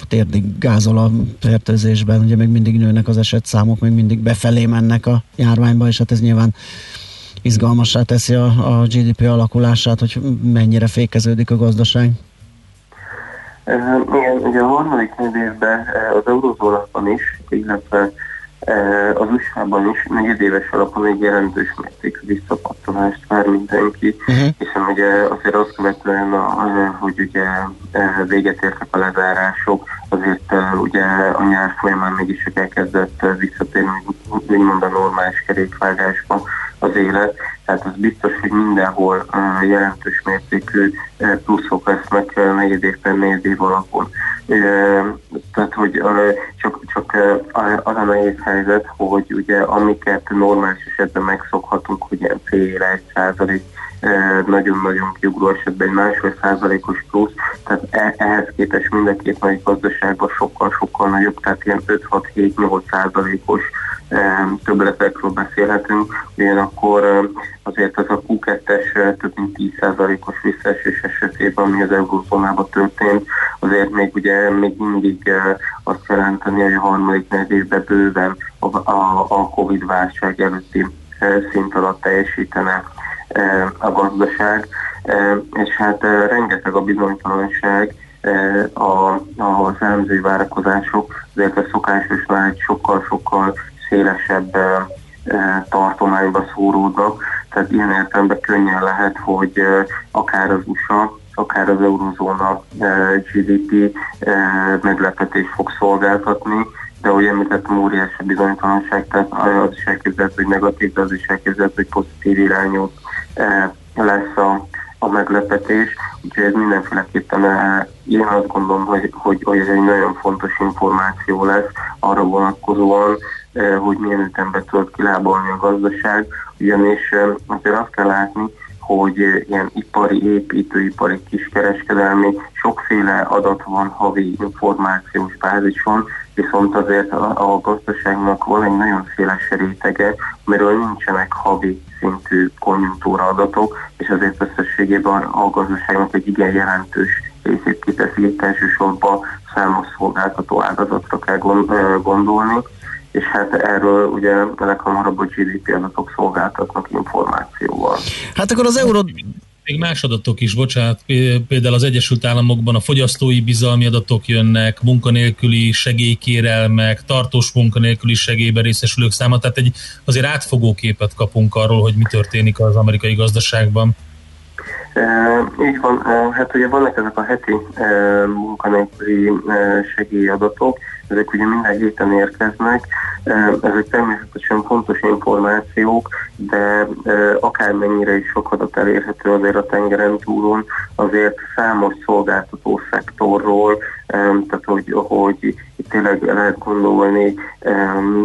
térdig gázol a fertőzésben, ugye még mindig nőnek az esetszámok, még mindig befelé mennek a járványba, és hát ez nyilván izgalmassá teszi a, a GDP alakulását, hogy mennyire fékeződik a gazdaság. Uh, igen, ugye a harmadik évben az eurozónában is, illetve uh, az USA-ban is negyedéves alapon egy jelentős mértékű visszapattanást vár mindenki, uh-huh. hiszen ugye azért azt követően, hogy ugye uh, véget értek a lezárások, azért ugye a nyár folyamán mégis elkezdett uh, visszatérni, úgymond a normális kerékvágásba az élet, tehát az biztos, hogy mindenhol jelentős mértékű pluszok lesznek negyed évben, negyed év alapon. Tehát, hogy csak, csak az a nehéz helyzet, hogy ugye amiket normális esetben megszokhatunk, hogy ilyen fél, egy százalék, nagyon-nagyon kiugró esetben egy másfél százalékos plusz, tehát e- ehhez képest mind a két nagy gazdaságban sokkal-sokkal nagyobb, tehát ilyen 5-6-7-8 százalékos többletekről beszélhetünk, ugyanakkor azért ez a Q2-es több mint 10%-os visszaesés esetében, ami az eurózónában történt, azért még ugye még mindig azt jelenteni, hogy a harmadik negyed évben bőven a, a, a Covid válság előtti szint alatt teljesítene a gazdaság, és hát rengeteg a bizonytalanság, a, az elemzői várakozások, a szokásosnál egy sokkal-sokkal szélesebb tartományba szóródnak, tehát ilyen értelemben könnyen lehet, hogy akár az USA, akár az eurozóna GDP meglepetés fog szolgáltatni, de ahogy említettem, óriási bizonytalanság, tehát az is elképzelhető, hogy negatív, de az is elképzelhető, hogy pozitív irányú lesz a, a meglepetés, úgyhogy ez mindenféleképpen én azt gondolom, hogy, hogy, hogy ez egy nagyon fontos információ lesz arra vonatkozóan, hogy milyen ütemben tudod kilábalni a gazdaság, ugyanis azért azt kell látni, hogy ilyen ipari, építőipari, kiskereskedelmi, sokféle adat van havi információs bázison, viszont azért a, a gazdaságnak van egy nagyon széles rétege, amiről nincsenek havi szintű konjunktúra adatok, és azért összességében a gazdaságnak egy igen jelentős részét kiteszi, itt elsősorban számos szolgáltató ágazatra kell gondolni, és hát erről ugye leghamarabb a GDP adatok szolgáltatnak információval. Hát akkor az euró még más adatok is, bocsánat, például az Egyesült Államokban a fogyasztói bizalmi adatok jönnek, munkanélküli segélykérelmek, tartós munkanélküli segélyben részesülők száma, tehát egy azért átfogó képet kapunk arról, hogy mi történik az amerikai gazdaságban. E, így van, e, hát ugye vannak ezek a heti e, munkanélküli e, segélyadatok, ezek ugye minden héten érkeznek, ezek természetesen fontos információk, de akármennyire is sok adat elérhető azért a tengeren túlon, azért számos szolgáltató szektorról, tehát hogy, hogy tényleg lehet gondolni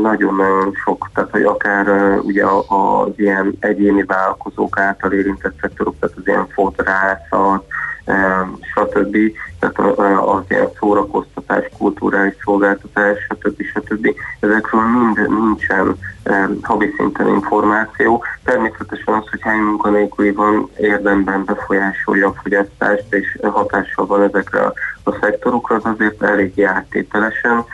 nagyon-nagyon sok, tehát hogy akár ugye az ilyen egyéni vállalkozók által érintett szektorok, tehát az ilyen fodrászat, stb. Tehát az ilyen szórakoztatás, kulturális szolgáltatás, stb. stb. Ezekről mind nincsen havi szinten információ. Természetesen az, hogy hány munkanélküli van, érdemben befolyásolja a fogyasztást, és hatással van ezekre a, a szektorokra, az azért elég áttételesen,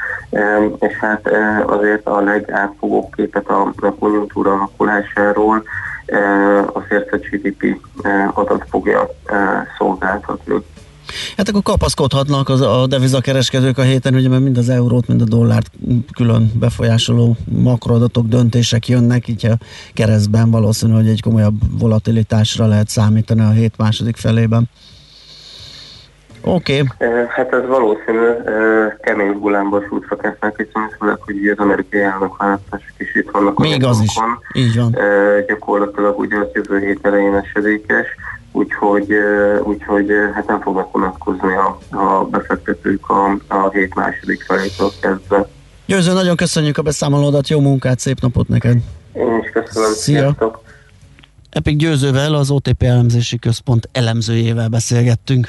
és hát azért a legátfogóbb képet a, a konjunktúra alakulásáról azért a GDP adat fogja szolgáltatni. Hát akkor kapaszkodhatnak az, a devizakereskedők a héten, ugye mert mind az eurót, mind a dollárt külön befolyásoló makroadatok, döntések jönnek, így a keresztben valószínű, hogy egy komolyabb volatilitásra lehet számítani a hét második felében. Oké. Okay. Hát ez valószínű kemény hullámba útra kezdnek, hiszen főleg, hogy az amerikai elnökválasztások is itt vannak. Még az is, így van. Gyakorlatilag ugye az jövő hét elején esedékes, úgyhogy, úgyhogy hát nem fognak vonatkozni a, a befektetők a, a hét második felétől kezdve. Győző, nagyon köszönjük a beszámolódat, jó munkát, szép napot neked! Én is köszönöm, Szia! Sziasztok. Epik Győzővel, az OTP elemzési központ elemzőjével beszélgettünk.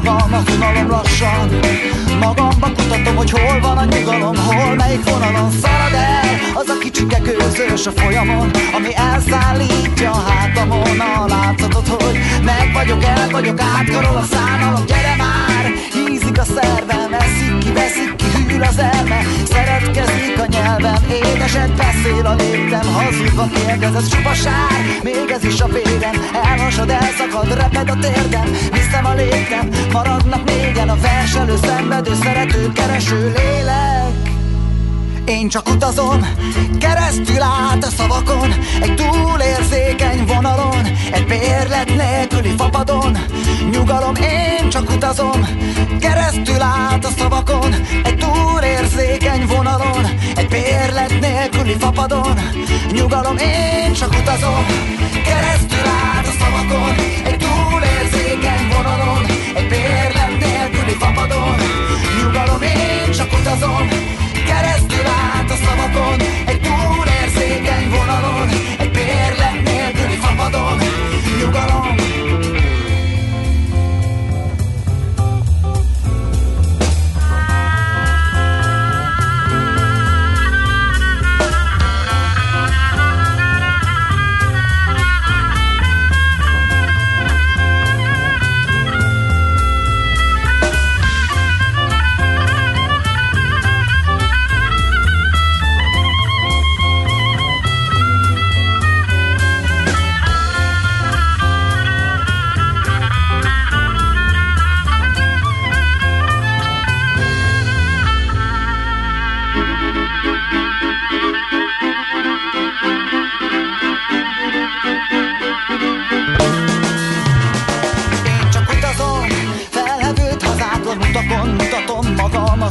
Magam a unalom lassan. Magamba kutatom, hogy hol van a nyugalom Hol melyik vonalon szalad el Az a kicsike gőzős a folyamon Ami elszállítja a hátamon. A látszatot, hogy meg vagyok, el vagyok Átkarol a szánalom, gyere már! Hízik a szervem, eszik ki, Hűl az elme, szeretkezik a nyelvem Édeset beszél a léptem Hazudva kérdez, ez csupa sár. Még ez is a vérem Elhasad, elszakad, reped a térdem. Viszem a léptem, maradnak négyen A verselő, szenvedő, szerető, kereső lélek én csak utazom, keresztül át a szavakon Egy túlérzékeny vonalon Egy bérlet nélküli fapadon. Nyugalom, én csak utazom Keresztül át a szavakon Egy túlérzékeny vonalon Egy bérlet nélküli fapadon. Nyugalom, én csak utazom Keresztül át a szavakon Egy túlérzékeny vonalon Egy bérlet nélküli fapadon. Utazom Keresztül át a szavakon. Egy túlérzékeny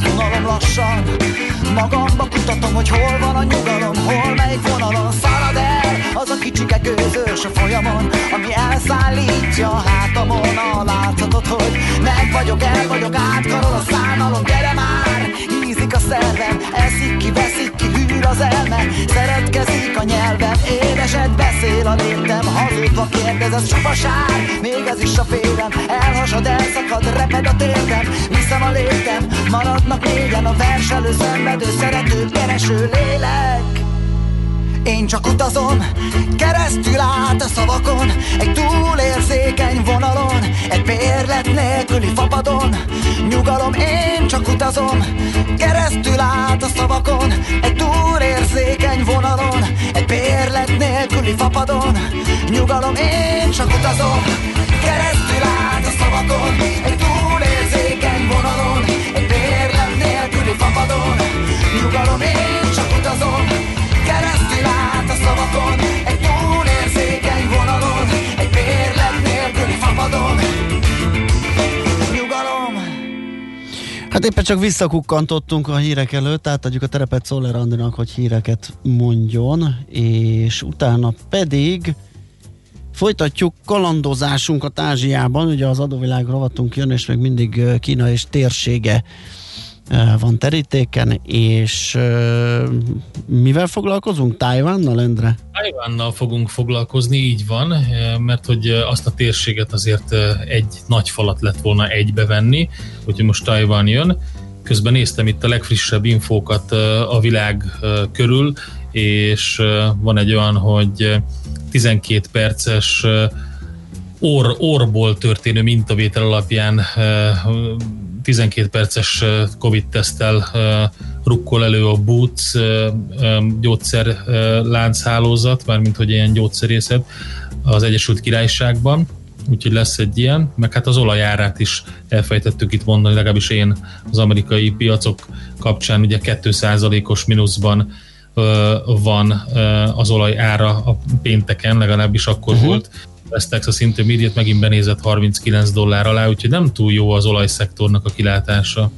unalom lassan. Magamba kutatom, hogy hol van a nyugalom Hol melyik vonalon szalad el Az a kicsike gőzős a folyamon Ami elszállítja a hátamon A látszatot, hogy meg vagyok, el vagyok Átkarol a szánalom, gyere már! Ízik a szervem, eszik ki, veszik ki az elme, szeretkezik a nyelvem Édeset beszél a léptem Hazudva kérdez, ez csupa sár. Még ez is a félem Elhasad, elszakad, reped a térdem. Viszem a léptem, maradnak négyen A verselő, szenvedő, szerető, kereső lélek én csak utazom, keresztül át a szavakon Egy túlérzékeny vonalon Egy bérlet nélküli fapadon. Nyugalom, én csak utazom Keresztül át a szavakon Egy túlérzékeny vonalon Egy bérlet nélküli fapadon. Nyugalom, én csak utazom Keresztül át a szavakon Egy túlérzékeny Hát éppen csak visszakukkantottunk a hírek előtt, átadjuk a terepet Szoller Andinak, hogy híreket mondjon, és utána pedig folytatjuk kalandozásunkat Ázsiában, ugye az adóvilág rovatunk jön, és még mindig Kína és térsége van terítéken, és mivel foglalkozunk? Tájvánnal, Endre? Tajvánnal fogunk foglalkozni, így van, mert hogy azt a térséget azért egy nagy falat lett volna egybevenni, úgyhogy most Tajvan jön. Közben néztem itt a legfrissebb infókat a világ körül, és van egy olyan, hogy 12 perces orr, orból történő mintavétel alapján 12 perces Covid-tesztel rukkol elő a Boots gyógyszer lánchálózat, mármint hogy ilyen gyógyszerészet az Egyesült Királyságban, úgyhogy lesz egy ilyen, meg hát az olajárát is elfejtettük itt mondani, legalábbis én az amerikai piacok kapcsán ugye 2%-os mínuszban van az olaj ára a pénteken, legalábbis akkor uh-huh. volt. West Texas Intermediate megint benézett 39 dollár alá, úgyhogy nem túl jó az olajszektornak a kilátása.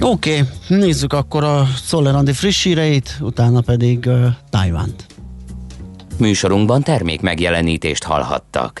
Oké, okay, nézzük akkor a Szoller friss híreit, utána pedig uh, Tajvánt. Műsorunkban termék megjelenítést hallhattak.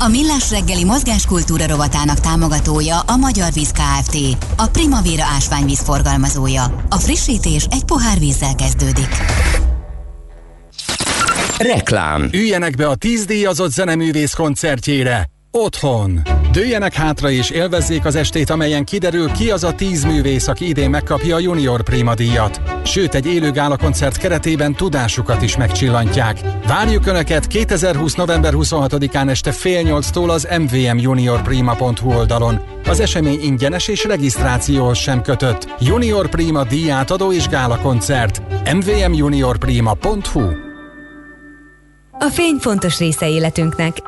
A Millás reggeli mozgáskultúra rovatának támogatója a Magyar Víz Kft. A Primavera ásványvíz forgalmazója. A frissítés egy pohár vízzel kezdődik. Reklám Üljenek be a 10 díjazott zeneművész koncertjére. Otthon. Dőjenek hátra és élvezzék az estét, amelyen kiderül ki az a 10 művész, aki idén megkapja a Junior Prima díjat. Sőt, egy élő gála koncert keretében tudásukat is megcsillantják. Várjuk Önöket 2020. november 26-án este fél nyolctól az mvmjuniorprima.hu oldalon. Az esemény ingyenes és regisztrációhoz sem kötött. Junior Prima díjátadó és gála koncert. mvmjuniorprima.hu A fény fontos része életünknek,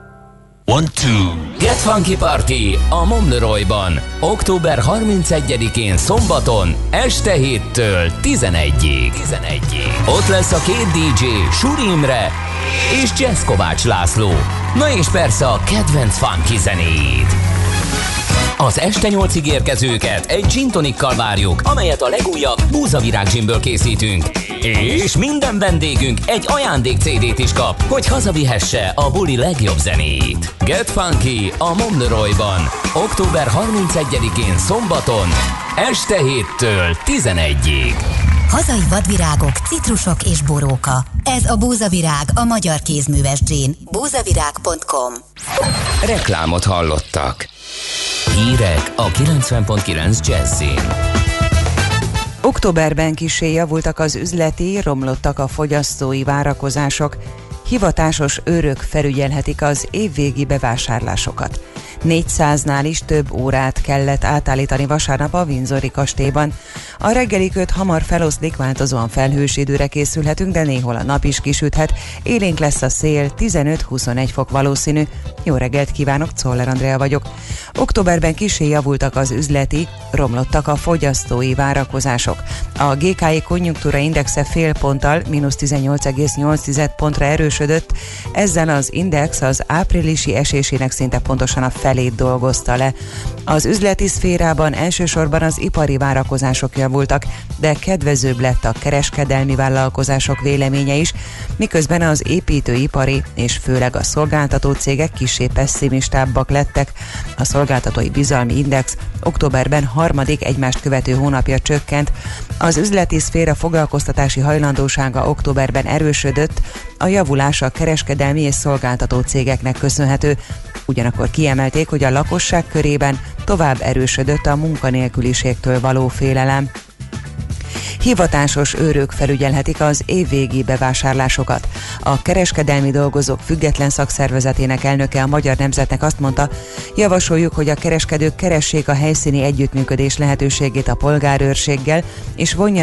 One, two. Get Funky Party a Momleroyban. Október 31-én szombaton este 7-től 11-ig. 11-ig. Ott lesz a két DJ, Suri Imre és Jazz Kovács László. Na és persze a kedvenc funky zenéid. Az este nyolcig érkezőket egy gin tonikkal várjuk, amelyet a legújabb búzavirág ginből készítünk. És minden vendégünk egy ajándék CD-t is kap, hogy hazavihesse a buli legjobb zenét. Get Funky a Momleroyban. Október 31-én szombaton, este 7-től 11-ig. Hazai vadvirágok, citrusok és boróka. Ez a búzavirág, a magyar kézműves gin. búzavirág.com Reklámot hallottak. Hírek a 90.9 Jazzin. Októberben kisé javultak az üzleti, romlottak a fogyasztói várakozások. Hivatásos őrök felügyelhetik az évvégi bevásárlásokat. 400-nál is több órát kellett átállítani vasárnap a Windsori kastélyban. A reggeli köt hamar feloszlik, változóan felhős időre készülhetünk, de néhol a nap is kisüthet. Élénk lesz a szél, 15-21 fok valószínű. Jó reggelt kívánok, Czoller Andrea vagyok. Októberben kisé javultak az üzleti, romlottak a fogyasztói várakozások. A GKI konjunktúra indexe fél ponttal, mínusz 18,8 pontra erősödött, ezzel az index az áprilisi esésének szinte pontosan a felét dolgozta le. Az üzleti szférában elsősorban az ipari várakozások javultak, de kedvezőbb lett a kereskedelmi vállalkozások véleménye is, miközben az építőipari és főleg a szolgáltató cégek kisé pessimistábbak lettek. A szolgáltatói bizalmi index októberben harmadik egymást követő hónapja csökkent. Az üzleti szféra foglalkoztatási hajlandósága októberben erősödött, a javulás a kereskedelmi és szolgáltató cégeknek köszönhető. Ugyanakkor kiemelték, hogy a lakosság körében tovább erősödött a munkanélküliségtől való félelem. Hivatásos őrök felügyelhetik az évvégi bevásárlásokat. A kereskedelmi dolgozók független szakszervezetének elnöke a Magyar Nemzetnek azt mondta, javasoljuk, hogy a kereskedők keressék a helyszíni együttműködés lehetőségét a polgárőrséggel, és vonjanak